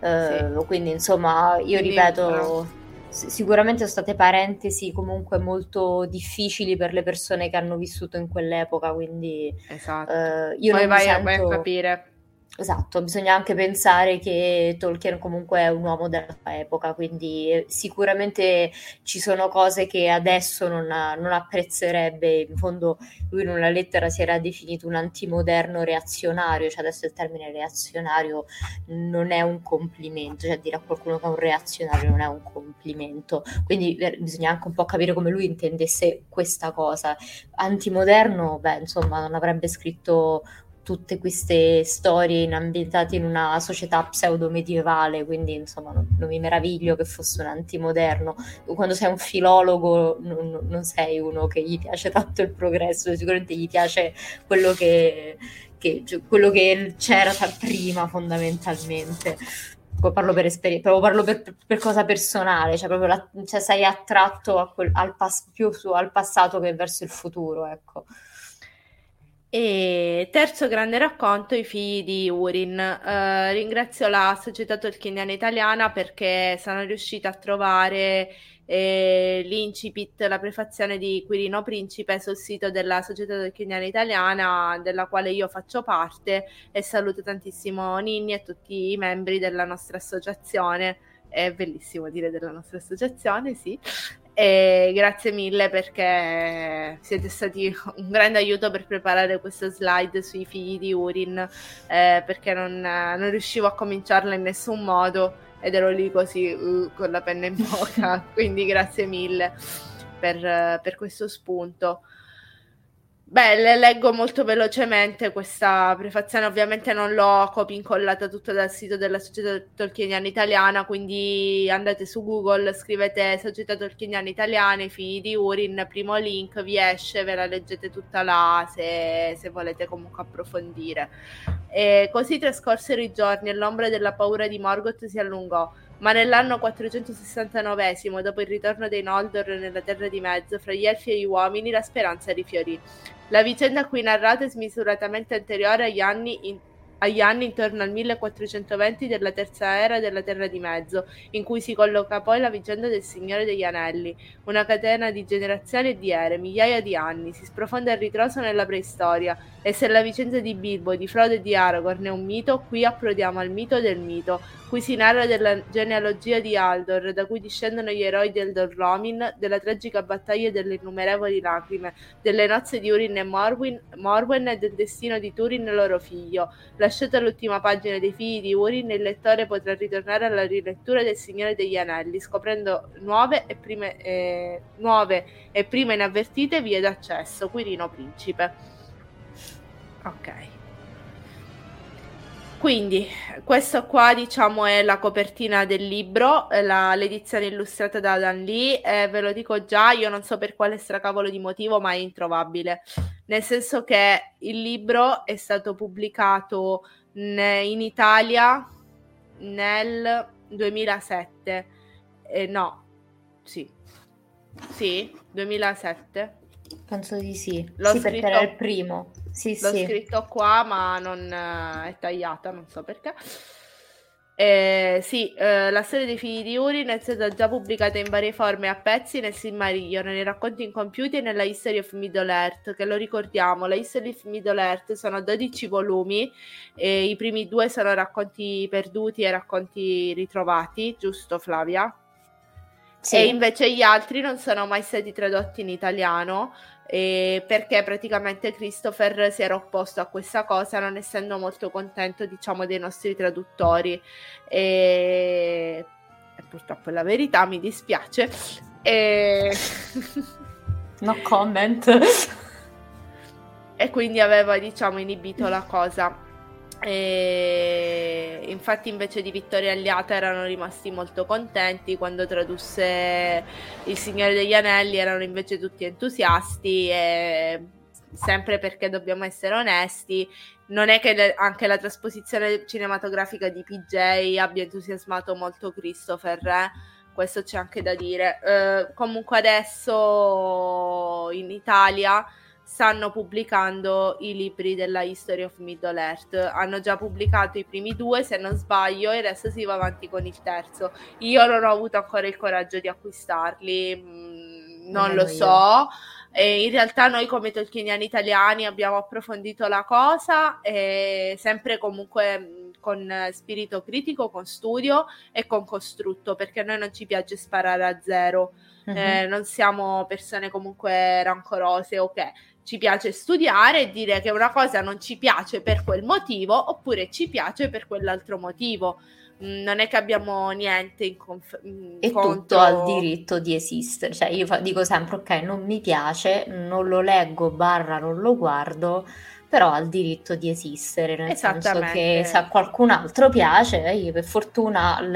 eh, sì. quindi insomma io quindi, ripeto... Però sicuramente sono state parentesi comunque molto difficili per le persone che hanno vissuto in quell'epoca, quindi esatto. eh, io Poi non vai, sento... vai a capire Esatto, bisogna anche pensare che Tolkien comunque è un uomo della sua epoca, quindi eh, sicuramente ci sono cose che adesso non, non, apprezzerebbe. In fondo lui in una lettera si era definito un antimoderno reazionario, cioè adesso il termine reazionario non è un complimento, cioè dire a qualcuno che è un reazionario non è un complimento. Quindi bisogna anche un po' capire come lui intendesse questa cosa. Antimoderno, beh, insomma, non avrebbe scritto tutte queste storie ambientate in una società pseudo-medievale, quindi insomma non, non, mi meraviglio che fosse un antimoderno. Quando sei un filologo non, non, sei uno che gli piace tanto il progresso, sicuramente gli piace quello che, che, cioè, quello che c'era prima fondamentalmente. Parlo per esperienza, parlo per, per, cosa personale, cioè proprio la, cioè sei attratto quel, al pas, più su, al passato che verso il futuro, ecco. E terzo grande racconto, I figli di Urin. Eh, ringrazio la Società Tolkieniana Italiana perché sono riuscita a trovare eh, l'incipit, la prefazione di Quirino Principe sul sito della Società Tolkieniana Italiana, della quale io faccio parte, e saluto tantissimo Ninni e tutti i membri della nostra associazione. È bellissimo dire della nostra associazione, sì. E grazie mille perché siete stati un grande aiuto per preparare questo slide sui figli di Urin, eh, perché non, non, riuscivo a cominciarla in nessun modo ed ero lì così uh, con la penna in bocca. [LAUGHS] Quindi grazie mille per, per questo spunto. Beh, le leggo molto velocemente questa prefazione, ovviamente non l'ho copia incollata tutta dal sito della Società Tolkieniana Italiana, quindi andate su Google, scrivete Società Tolkieniana Italiana, i figli di Urin, primo link, vi esce, ve la leggete tutta là se, se volete comunque approfondire. E così trascorsero i giorni e l'ombra della paura di Morgoth si allungò. Ma nell'anno 469, dopo il ritorno dei Noldor nella Terra di Mezzo, fra gli elfi e gli uomini, la speranza rifiorì. La vicenda qui narrata è smisuratamente anteriore agli anni in agli anni intorno al 1420 della terza era della Terra di Mezzo, in cui si colloca poi la vicenda del Signore degli Anelli, una catena di generazioni e di ere, migliaia di anni, si sprofonda a ritroso nella preistoria, e se la vicenda di Bilbo, di Frodo e di Aragorn è un mito, qui approdiamo al mito del mito, qui si narra della genealogia di Aldor, da cui discendono gli eroi del Dorlomin, della tragica battaglia e delle innumerevoli lacrime, delle nozze di Urin e Morwin, Morwen e del destino di Turin loro figlio. Lasciata l'ultima pagina dei figli di Urin, il lettore potrà ritornare alla rilettura del Signore degli Anelli, scoprendo nuove e prime, eh, nuove e prima inavvertite vie d'accesso. Quirino Principe. Ok. Quindi, questo qua diciamo è la copertina del libro, la, l'edizione illustrata da Dan Lee, eh, ve lo dico già, io non so per quale stracavolo di motivo, ma è introvabile. Nel senso che il libro è stato pubblicato in Italia nel 2007. Eh, no, sì. Sì, 2007. Penso di sì. L'ho sì, scritto... perché era il primo. Sì, L'ho sì. scritto qua, ma non eh, è tagliata, non so perché. Eh, sì, eh, la storia dei figli di Urin è stata già pubblicata in varie forme a pezzi nel Silmarillion, nei racconti incompiuti e nella History of Middle-earth, che lo ricordiamo, la History of Middle-earth sono 12 volumi, e i primi due sono racconti perduti e racconti ritrovati, giusto Flavia? Sì. E invece gli altri non sono mai stati tradotti in italiano, eh, perché praticamente Christopher si era opposto a questa cosa non essendo molto contento diciamo dei nostri traduttori. E, e purtroppo è la verità mi dispiace. E... [LAUGHS] no comment. E quindi aveva diciamo inibito la cosa e infatti invece di Vittoria Aliata erano rimasti molto contenti quando tradusse Il Signore degli Anelli erano invece tutti entusiasti e sempre perché dobbiamo essere onesti, non è che le, anche la trasposizione cinematografica di PJ abbia entusiasmato molto Christopher, eh? questo c'è anche da dire. Eh, comunque adesso in Italia stanno pubblicando i libri della History of Middle Earth. Hanno già pubblicato i primi due, se non sbaglio, e adesso si va avanti con il terzo. Io non ho avuto ancora il coraggio di acquistarli, mm, non, lo so. E in realtà noi come tolkieniani italiani abbiamo approfondito la cosa, sempre comunque con spirito critico, con studio e con costrutto, perché a noi non ci piace sparare a zero, uh-huh. eh, non siamo persone comunque rancorose o okay. Ci piace studiare e dire che una cosa non ci piace per quel motivo oppure ci piace per quell'altro motivo. Mm, non è che abbiamo niente in, conf- in e contro... tutto al diritto di esistere cioè io dico sempre ok non mi piace non lo leggo barra non lo guardo però ha il diritto di esistere, nel senso che se a qualcun altro piace, io per fortuna l-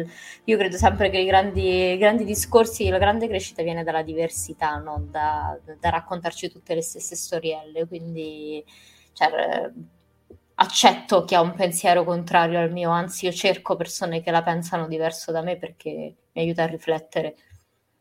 l- io credo sempre che i grandi, grandi, discorsi, la grande crescita viene dalla diversità, non da, da raccontarci tutte le stesse storielle, quindi cioè, accetto chi ha un pensiero contrario al mio, anzi io cerco persone che la pensano diverso da me perché mi aiuta a riflettere.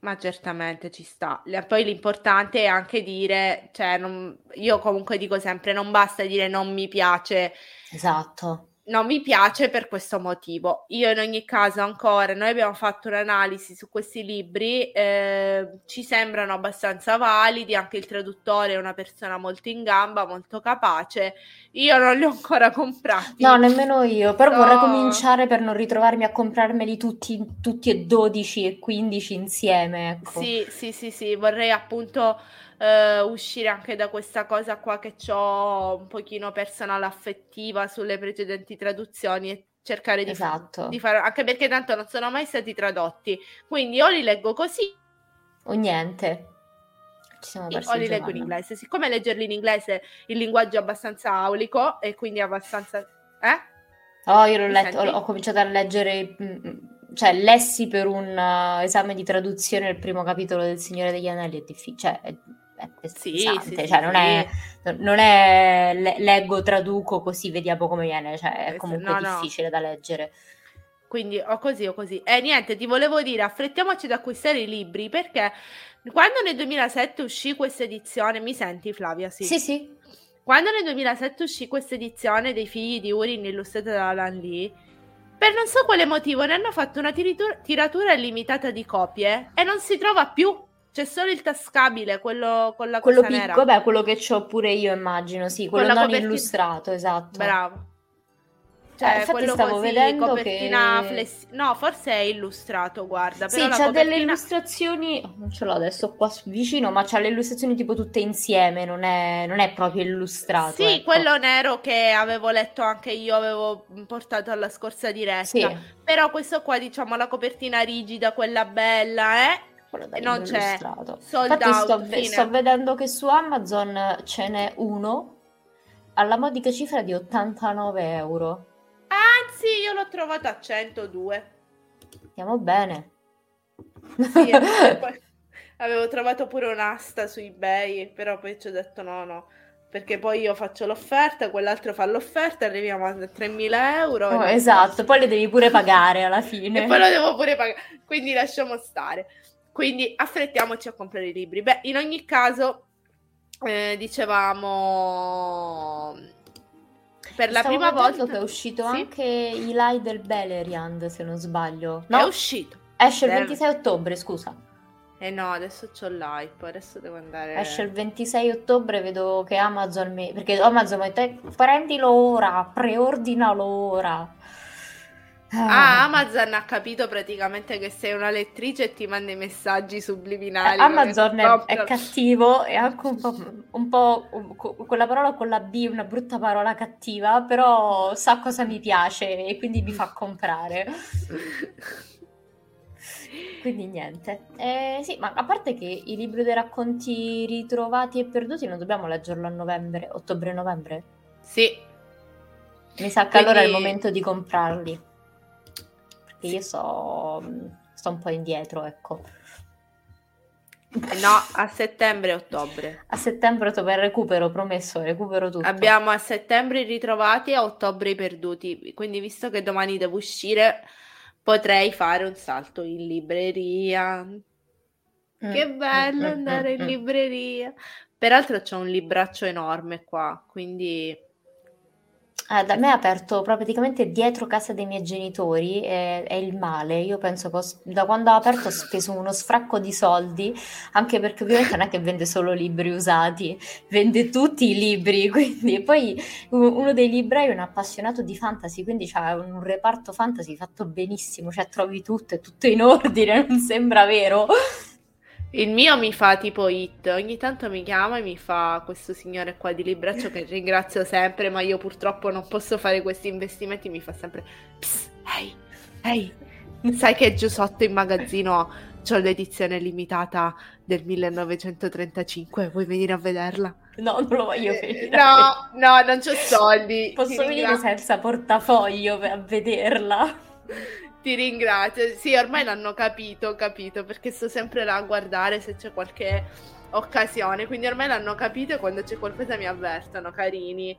Ma certamente ci sta. Poi l'importante è anche dire, cioè, non, io comunque dico sempre, non basta dire non mi piace. Esatto non mi piace per questo motivo. Io in ogni caso ancora, noi abbiamo fatto un'analisi su questi libri, eh, ci sembrano abbastanza validi, anche il traduttore è una persona molto in gamba, molto capace. Io non li ho ancora comprati. No, nemmeno io, però so... vorrei cominciare per non ritrovarmi a comprarmeli tutti, tutti e 12 e 15 insieme. Ecco. Sì, sì, sì, sì, vorrei appunto uh, uscire anche da questa cosa qua che ho un pochino personale affettiva sulle precedenti traduzioni e cercare di, esatto. di fare, anche perché tanto non sono mai stati tradotti, quindi o li leggo così o niente. Ci siamo persi o li leggo in inglese. Siccome leggerli in inglese il linguaggio è abbastanza aulico e quindi abbastanza... Eh? Oh, io l'ho letto, ho, ho, cominciato a leggere, mm, mm, cioè lessi per un uh, esame di traduzione il primo capitolo del Signore degli Anelli, è difficile, cioè è è sì, sì, cioè sì, non, È, non è leggo, traduco così vediamo come viene, cioè è comunque no, difficile no. da leggere. Quindi o così o così. E niente, ti volevo dire, affrettiamoci ad acquistare i libri perché quando nel 2007 uscì questa edizione, mi senti Flavia? Sì, sì. sì. Quando nel 2007 uscì questa edizione dei figli di Urin illustrata da Alan Lee, per non so quale motivo ne hanno fatto una tiratura, tiratura limitata di copie e non si trova più c'è solo il tascabile, quello con la quello cosa piccolo, beh, quello che ho pure io immagino, sì, quello non copertina... illustrato, esatto. Bravo. Cioè, eh, quello stavo così, vedendo copertina che... fless... No, forse è illustrato, guarda. Sì, c'ha copertina... delle illustrazioni, non ce l'ho adesso qua vicino, ma c'ha le illustrazioni tipo tutte insieme, non è, non è proprio illustrato. Sì, ecco. quello nero che avevo letto anche io, avevo portato alla scorsa diretta. Sì. Però questo qua, diciamo, la copertina rigida, quella bella, eh? Quello da non c'è sold Infatti out, sto, sto, vedendo che su Amazon ce n'è uno alla modica cifra di 89 euro. Anzi, io l'ho trovato a 102. Stiamo bene. Sì, [LAUGHS] avevo trovato pure un'asta su eBay, però poi ci ho detto no, no perché poi io faccio l'offerta, quell'altro fa l'offerta, arriviamo a 3.000 euro. Oh, esatto, poi le devi pure [LAUGHS] pagare alla fine. e poi lo devo pure pagare, quindi lasciamo stare. Quindi affrettiamoci a comprare i libri. Beh, in ogni caso, eh, dicevamo per la Stavo prima volta che è uscito sì? anche Eli del Beleriand, se non sbaglio. No? È uscito. Esce il 26 ottobre, scusa. Eh no, adesso c'ho l'hype, adesso devo andare... Esce il 26 ottobre, vedo che Amazon mi... Perché Amazon mi dice, prendilo ora, preordinalo ora. Ah, Amazon ha capito praticamente che sei una lettrice e ti manda i messaggi subliminali. Eh, Amazon è, è, cattivo e anche un po', un po', quella parola con la B, una brutta parola cattiva, però sa cosa mi piace e quindi mi fa comprare. [LAUGHS] quindi niente. Eh, sì, ma a parte che i libri dei racconti ritrovati e perduti non dobbiamo leggerlo a novembre, ottobre-novembre? Sì. Mi sa che quindi... allora è il momento di comprarli io so, sto un po' indietro, ecco. No, a settembre e ottobre. A settembre ottobre recupero, promesso, recupero tutto. Abbiamo a settembre i ritrovati e a ottobre i perduti. Quindi, visto che domani devo uscire, potrei fare un salto in libreria. Mm, che bello mm, mm, andare in libreria. Peraltro c'è un libraccio enorme qua, quindi eh, da me è aperto praticamente dietro casa dei miei genitori, è, è il male. Io penso che ho da quando ha aperto ho speso uno sfracco di soldi, anche perché ovviamente non è che vende solo libri usati, vende tutti i libri, [LAUGHS] quindi poi uno dei librai è un appassionato di fantasy, quindi c'ha un reparto fantasy fatto benissimo, cioè trovi tutto, è tutto in [LAUGHS] ordine, non sembra vero. Il mio mi fa tipo hit, ogni tanto mi chiama e mi fa questo signore qua di libraccio che ringrazio sempre, ma io purtroppo non posso fare questi investimenti, mi fa sempre Psst, ehi, ehi, sai che giù sotto in magazzino c'ho l'edizione limitata del 1935, vuoi venire a vederla? No, non lo voglio eh, vedere. No, no, non c'ho soldi. Posso venire senza portafoglio a vederla? [LAUGHS] Ti ringrazio. Sì, ormai l'hanno capito, ho capito, perché sto sempre là a guardare se c'è qualche occasione. Quindi ormai l'hanno capito e quando c'è qualcosa mi avvertono, carini.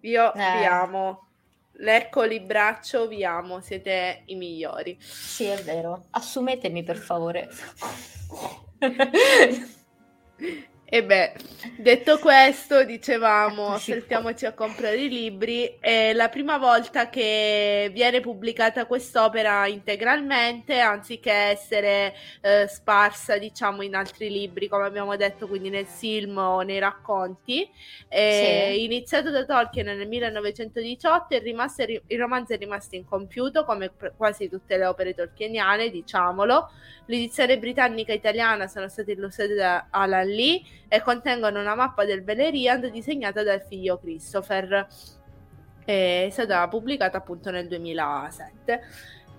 Io eh. vi amo. Lecco braccio, vi amo, siete i migliori. Sì, è vero. Assumetemi per favore. [LAUGHS] E beh, detto questo, dicevamo, aspettiamoci a comprare i libri. È la prima volta che viene pubblicata quest'opera integralmente, anziché essere eh, sparsa, diciamo, in altri libri, come abbiamo detto, quindi nel film o nei racconti. È sì. Iniziato da Tolkien nel 1918, il, rimasto, il romanzo è rimasto incompiuto, come quasi tutte le opere tolkieniane, diciamolo. L'edizione britannica e italiana sono state illustrate da Alan Lee e contengono una mappa del Beleriand disegnata dal figlio Christopher. È stata pubblicata appunto nel 2007.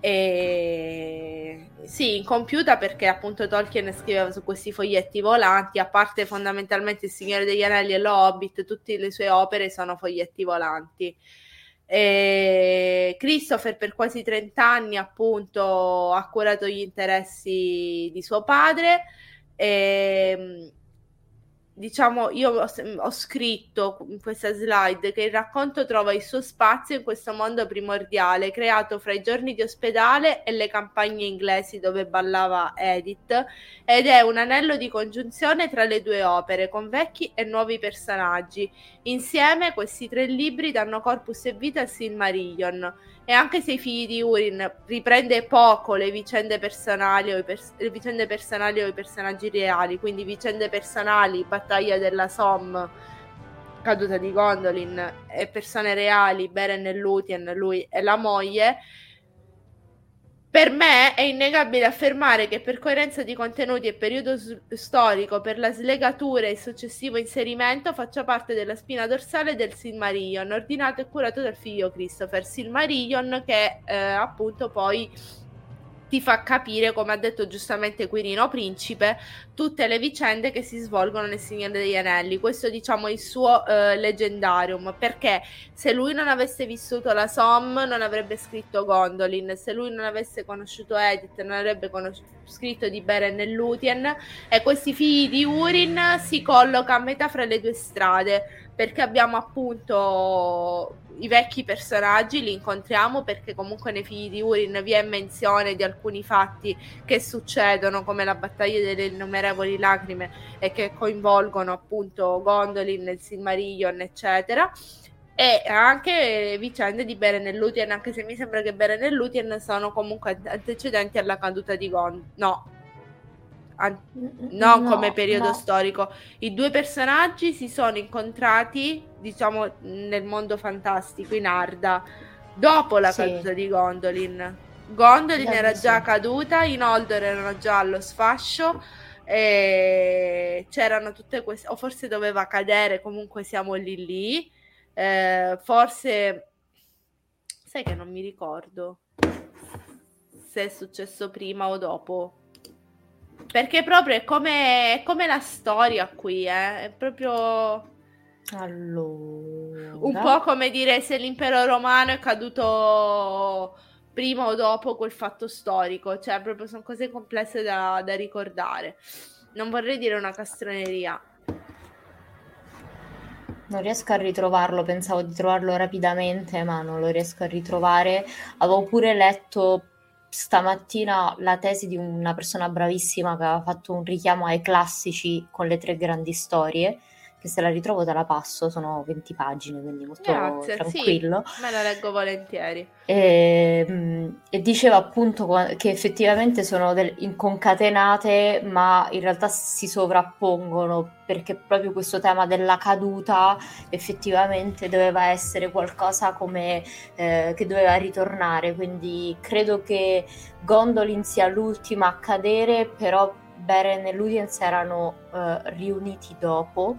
E sì, incompiuta perché appunto Tolkien scriveva su questi foglietti volanti, a parte fondamentalmente Il Signore degli Anelli e L'Hobbit, tutte le sue opere sono foglietti volanti. E Christopher per quasi 30 anni appunto ha curato gli interessi di suo padre e diciamo, io ho, ho, scritto in questa slide che il racconto trova il suo spazio in questo mondo primordiale, creato fra i giorni di ospedale e le campagne inglesi dove ballava Edith, ed è un anello di congiunzione tra le due opere, con vecchi e nuovi personaggi. Insieme questi tre libri danno corpus e vita al Silmarillion e anche se i figli di Urin riprende poco le vicende personali o i, pers- vicende personali o i personaggi reali, quindi vicende personali, battaglia della Somme, caduta di Gondolin e persone reali, Beren e Lúthien, lui e la moglie, per me è innegabile affermare che per coerenza di contenuti e periodo s- storico, per la slegatura e il successivo inserimento, faccia parte della spina dorsale del Silmarillion, ordinato e curato dal figlio Christopher Silmarillion, che eh, appunto poi ti fa capire, come ha detto giustamente Quirino Principe, tutte le vicende che si svolgono nel Signore degli Anelli. Questo diciamo è il suo uh, leggendarium, perché se lui non avesse vissuto la Somme non avrebbe scritto Gondolin, se lui non avesse conosciuto Edith non avrebbe conos- scritto di Beren e Lúthien. E questi figli di Urin si colloca a metà fra le due strade perché abbiamo appunto i vecchi personaggi, li incontriamo perché comunque nei figli di Urin vi è menzione di alcuni fatti che succedono come la battaglia delle innumerevoli lacrime e che coinvolgono appunto Gondolin, il Silmarillion eccetera. E anche vicende di Beren Lúthien anche se mi sembra che Beren Lúthien sono comunque antecedenti alla caduta di Gondor no an- non no, come periodo no. storico. I due personaggi si sono incontrati, diciamo, nel mondo fantastico in Arda dopo la sì. caduta di Gondolin. Gondolin era già caduta, i Noldor erano già allo sfascio e c'erano tutte queste o forse doveva cadere, comunque siamo lì lì. Eh, forse sai che non mi ricordo se è successo prima o dopo perché proprio è come, è come la storia qui, eh? È proprio... Allora... Un po' come dire se l'impero romano è caduto prima o dopo quel fatto storico, cioè proprio sono cose complesse da, da ricordare. non vorrei dire una castroneria. Non riesco a ritrovarlo, pensavo di trovarlo rapidamente, ma non lo riesco a ritrovare. Avevo pure letto stamattina la tesi di una persona bravissima che aveva fatto un richiamo ai classici con le tre grandi storie che se la ritrovo te la passo, sono 20 pagine, quindi molto Grazie, tranquillo. Sì, me la leggo volentieri. E, ehm, e diceva appunto che effettivamente sono del, concatenate, ma in realtà si sovrappongono, perché proprio questo tema della caduta effettivamente doveva essere qualcosa come eh, che doveva ritornare, quindi credo che Gondolin sia l'ultima a cadere, però Beren e Ludiens erano uh, riuniti dopo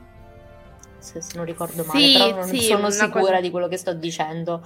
se, se non ricordo male, sì, però non sì, sono sicura cosa... di quello che sto dicendo.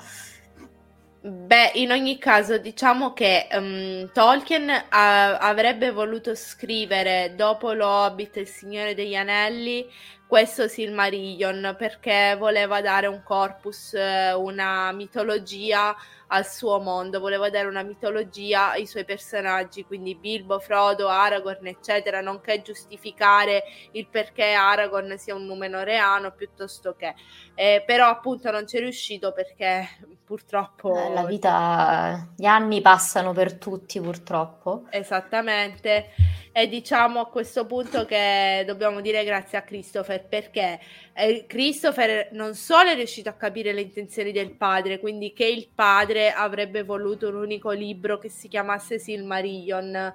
Beh, in ogni caso, diciamo che um, Tolkien a- avrebbe voluto scrivere dopo lo Hobbit, Il Signore degli Anelli, questo Silmarillion perché voleva dare un corpus, eh, una mitologia al suo mondo, voleva dare una mitologia ai suoi personaggi, quindi Bilbo, Frodo, Aragorn, eccetera, nonché giustificare il perché Aragorn sia un numenoreano piuttosto che. Eh, però appunto non ci è riuscito perché purtroppo... Eh, la vita, gli anni passano per tutti purtroppo. Esattamente. E diciamo a questo punto che dobbiamo dire grazie a Christopher perché eh, Christopher non solo è riuscito a capire le intenzioni del padre, quindi che il padre avrebbe voluto un unico libro che si chiamasse Silmarillion.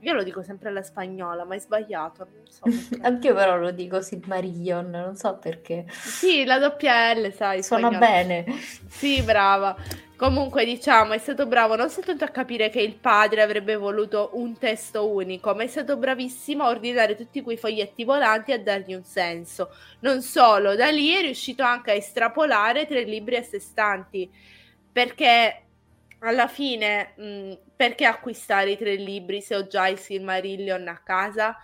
Io lo dico sempre alla spagnola, ma è sbagliato. So [LAUGHS] Anch'io però lo dico Silmarillion, non so perché. Sì, la doppia L, sai. Suona bene. Sì, brava. Comunque, diciamo, è stato bravo non soltanto a capire che il padre avrebbe voluto un testo unico, ma è stato bravissimo a ordinare tutti quei foglietti volanti e a dargli un senso. Non solo, da lì è riuscito anche a estrapolare tre libri a sé stanti, perché alla fine, mh, perché acquistare i tre libri se ho già il Silmarillion a casa?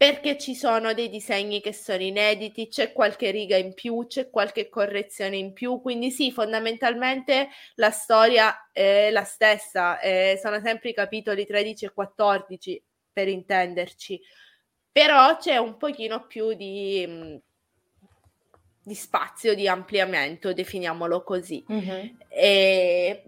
Perché ci sono dei disegni che sono inediti, c'è qualche riga in più, c'è qualche correzione in più, quindi sì, fondamentalmente la storia è la stessa, eh, sono sempre i capitoli 13 e 14 per intenderci, però c'è un pochino più di, mm, di spazio, di ampliamento, definiamolo così. Mm-hmm. E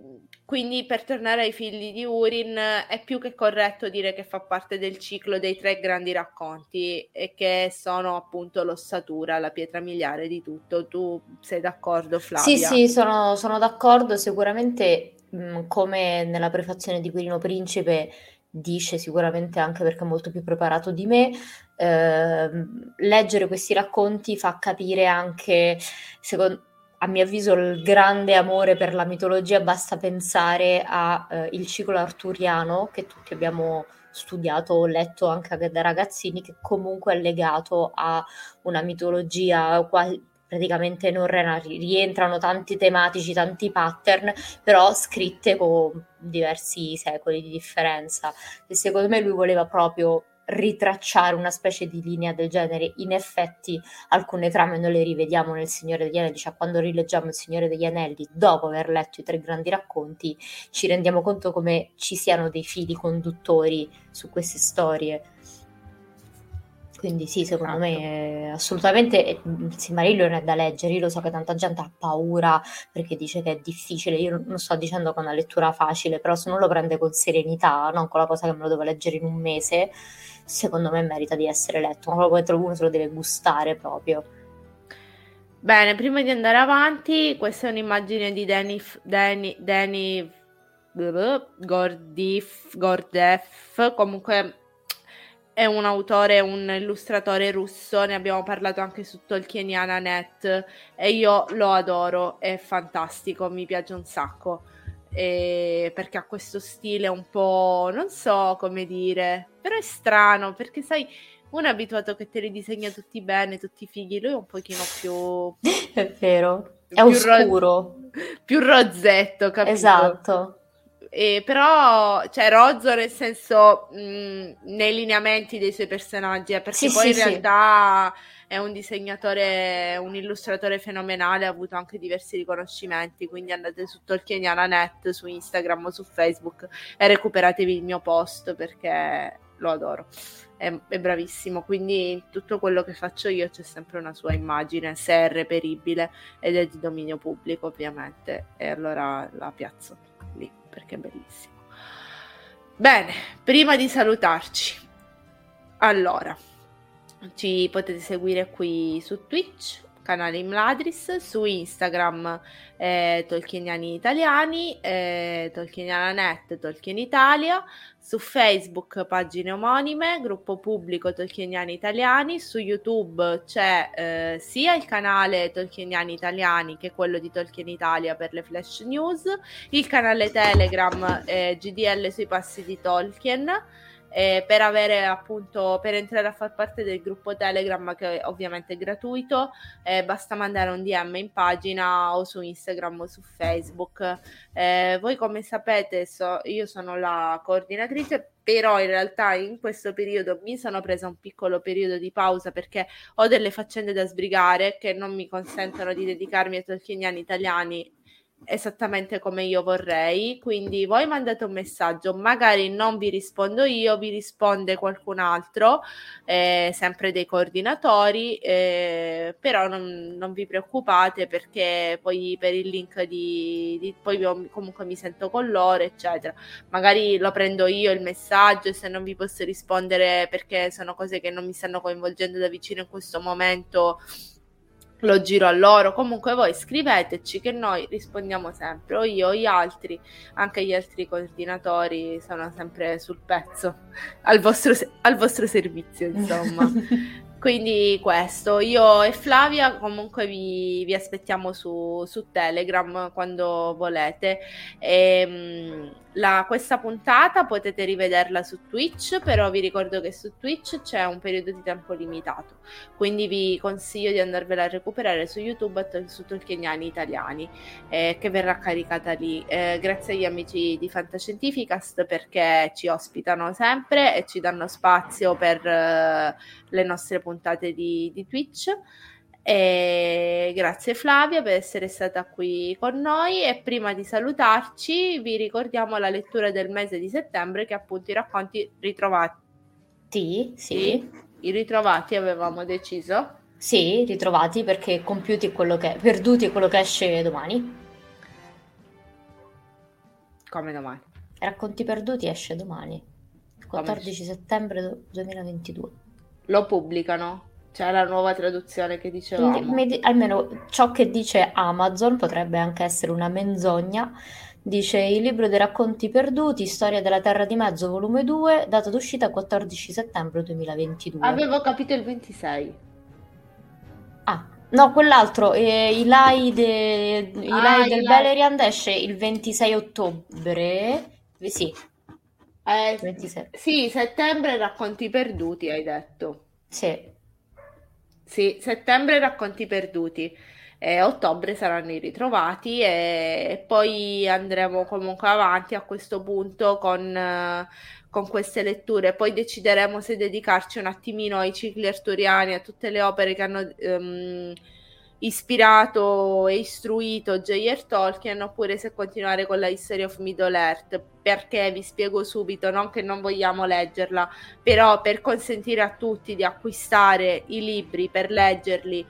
quindi per tornare ai figli di Urin è più che corretto dire che fa parte del ciclo dei tre grandi racconti e che sono appunto l'ossatura, la pietra miliare di tutto. Tu sei d'accordo Flavia? Sì, sì, sono, sono d'accordo. Sicuramente mh, come nella prefazione di Quirino Principe dice sicuramente anche perché è molto più preparato di me, eh, leggere questi racconti fa capire anche, secondo a mio avviso il grande amore per la mitologia basta pensare al eh, ciclo arturiano che tutti abbiamo studiato o letto anche da ragazzini che comunque è legato a una mitologia quasi praticamente non rientrano tanti tematici, tanti pattern, però scritte con diversi secoli di differenza. E secondo me lui voleva proprio ritracciare una specie di linea del genere. In effetti, alcune trame noi le rivediamo nel Signore degli Anelli, cioè quando rileggiamo Il Signore degli Anelli dopo aver letto i tre grandi racconti, ci rendiamo conto come ci siano dei fili conduttori su queste storie. Quindi sì, secondo esatto. me assolutamente il Silmarillion è da leggere, io lo so che tanta gente ha paura perché dice che è difficile, io non sto dicendo che è una lettura facile, però se uno lo prende con serenità, non con la cosa che me lo devo leggere in un mese, secondo me merita di essere letto, ma proprio uno se lo deve gustare proprio. Bene, prima di andare avanti, questa è un'immagine di Danny, Danny, Danny Gordif, Gordef, comunque è un autore, un illustratore russo, ne abbiamo parlato anche su Tolkieniana Net e io lo adoro, è fantastico, mi piace un sacco eh, perché ha questo stile un po', non so come dire, però è strano perché sai, uno è abituato che te li disegna tutti bene, tutti fighi, lui è un pochino più... [LAUGHS] è vero, è oscuro. Ro- [LAUGHS] più rozzetto, capito? Esatto. E però c'è cioè, rozzo nel senso mh, nei lineamenti dei suoi personaggi, eh, perché sì, poi sì, in realtà sì è un disegnatore, un illustratore fenomenale, ha avuto anche diversi riconoscimenti, quindi andate su Tolkieniana Net, su Instagram o su Facebook e recuperatevi il mio post perché lo adoro. È, è, bravissimo, quindi tutto quello che faccio io c'è sempre una sua immagine, se è reperibile ed è di dominio pubblico ovviamente, e allora la piazzo lì perché è bellissimo. Bene, prima di salutarci, allora, ci potete seguire qui su Twitch, canale Imladris, su Instagram eh, Tolkieniani Italiani, eh, Tolkieniana.net, Tolkien Italia, su Facebook pagine omonime, gruppo pubblico Tolkieniani Italiani, su YouTube c'è eh, sia il canale Tolkieniani Italiani che quello di Tolkien Italia per le flash news, il canale Telegram eh, GDL sui passi di Tolkien eh, per avere appunto per entrare a far parte del gruppo Telegram che ovviamente è gratuito eh, basta mandare un DM in pagina o su Instagram o su Facebook. Eh, voi come sapete so, io sono la coordinatrice però in realtà in questo periodo mi sono presa un piccolo periodo di pausa perché ho delle faccende da sbrigare che non mi consentono di dedicarmi ai tolkieniani italiani esattamente come io vorrei. Quindi voi mandate un messaggio, magari non vi rispondo io, vi risponde qualcun altro, eh, sempre dei coordinatori, eh, però non, non, vi preoccupate perché poi per il link di, di poi comunque mi sento con loro, eccetera. Magari lo prendo io il messaggio se non vi posso rispondere perché sono cose che non mi stanno coinvolgendo da vicino in questo momento lo giro a loro. Comunque voi scriveteci che noi rispondiamo sempre, o io o gli altri, anche gli altri coordinatori sono sempre sul pezzo, al vostro, al vostro servizio, insomma. [LAUGHS] Quindi questo, io e Flavia comunque vi, vi aspettiamo su, su, Telegram quando volete. E, ehm, la, questa puntata potete rivederla su Twitch, però vi ricordo che su Twitch c'è un periodo di tempo limitato, quindi vi consiglio di andarvela a recuperare su YouTube su Tolkieniani Italiani, eh, che verrà caricata lì. Eh, grazie agli amici di Fantascientificast perché ci ospitano sempre e ci danno spazio per eh, le nostre puntate di, di Twitch. E grazie Flavia per essere stata qui con noi e prima di salutarci vi ricordiamo la lettura del mese di settembre che appunto i racconti ritrovati. Sì, sì. I ritrovati avevamo deciso. Sì, ritrovati perché compiuti quello che perduti è quello che esce domani. Come domani? Racconti perduti esce domani, 14 Come? settembre 2022. Lo pubblicano? C'è la nuova traduzione che dicevamo. Med- almeno ciò che dice Amazon potrebbe anche essere una menzogna. Dice il libro dei racconti perduti, Storia della Terra di Mezzo, volume 2, data d'uscita 14 settembre 2022. Avevo capito il 26. Ah, no, quell'altro, eh, Ilai, de, Ilai ah, del Ilai. Beleriand esce il 26 ottobre. Sì. Eh, 26. Sì, settembre racconti perduti, hai detto. Sì. Sì, settembre racconti perduti. E ottobre saranno i ritrovati e poi andremo comunque avanti a questo punto con, con queste letture. Poi decideremo se dedicarci un attimino ai cicli arturiani, a tutte le opere che hanno um, ispirato e istruito J.R. Tolkien oppure se continuare con la History of Middle Earth perché vi spiego subito non che non vogliamo leggerla però per consentire a tutti di acquistare i libri per leggerli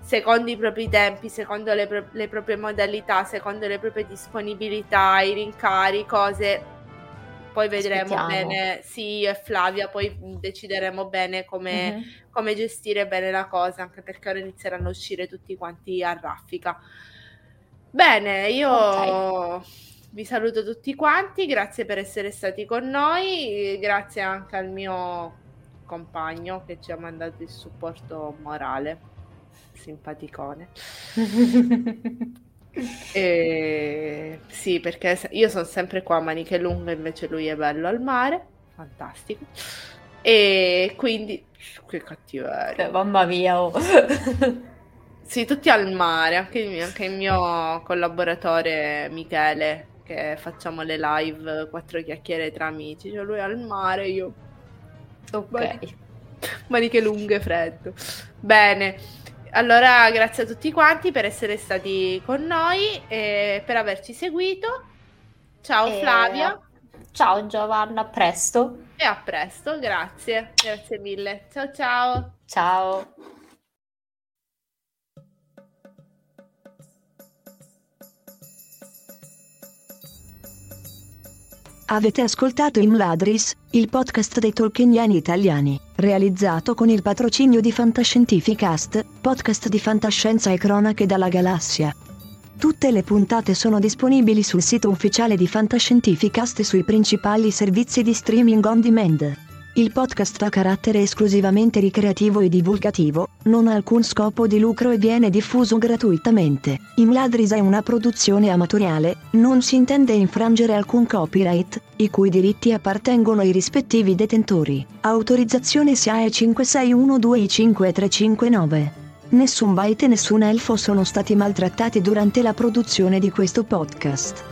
secondo i propri tempi, secondo le, pro- le proprie modalità, secondo le proprie disponibilità, i rincari, cose poi vedremo Aspettiamo. bene, sì, io e Flavia, poi decideremo bene come, mm-hmm. come, gestire bene la cosa, anche perché ora inizieranno a uscire tutti quanti a raffica. Bene, io okay. vi saluto tutti quanti, grazie per essere stati con noi, grazie anche al mio compagno che ci ha mandato il supporto morale, simpaticone. [LAUGHS] E... Sì, perché io sono sempre qua a maniche lunghe, invece lui è bello al mare, fantastico. E quindi, che cattiveria. Eh, mamma mia, oh. [LAUGHS] sì, tutti al mare, anche il, mio, anche il mio collaboratore Michele, che facciamo le live, quattro chiacchiere tra amici, cioè lui al mare, io... Ok. Maniche, maniche lunghe, freddo. Bene. Allora, grazie a tutti quanti per essere stati con noi e per averci seguito. Ciao e... Flavia. Ciao Giovanna, a presto. E a presto, grazie. Grazie mille. Ciao ciao. Ciao. Avete ascoltato Imladris, il podcast dei tolkieniani italiani, realizzato con il patrocinio di Fantascientificast, podcast di fantascienza e cronache dalla galassia. Tutte le puntate sono disponibili sul sito ufficiale di Fantascientificast e sui principali servizi di streaming on demand. Il podcast ha carattere esclusivamente ricreativo e divulgativo, non ha alcun scopo di lucro e viene diffuso gratuitamente. Imladris è una produzione amatoriale, non si intende infrangere alcun copyright, i cui diritti appartengono ai rispettivi detentori. Autorizzazione SIAE 56125359. Nessun byte e nessun elfo sono stati maltrattati durante la produzione di questo podcast.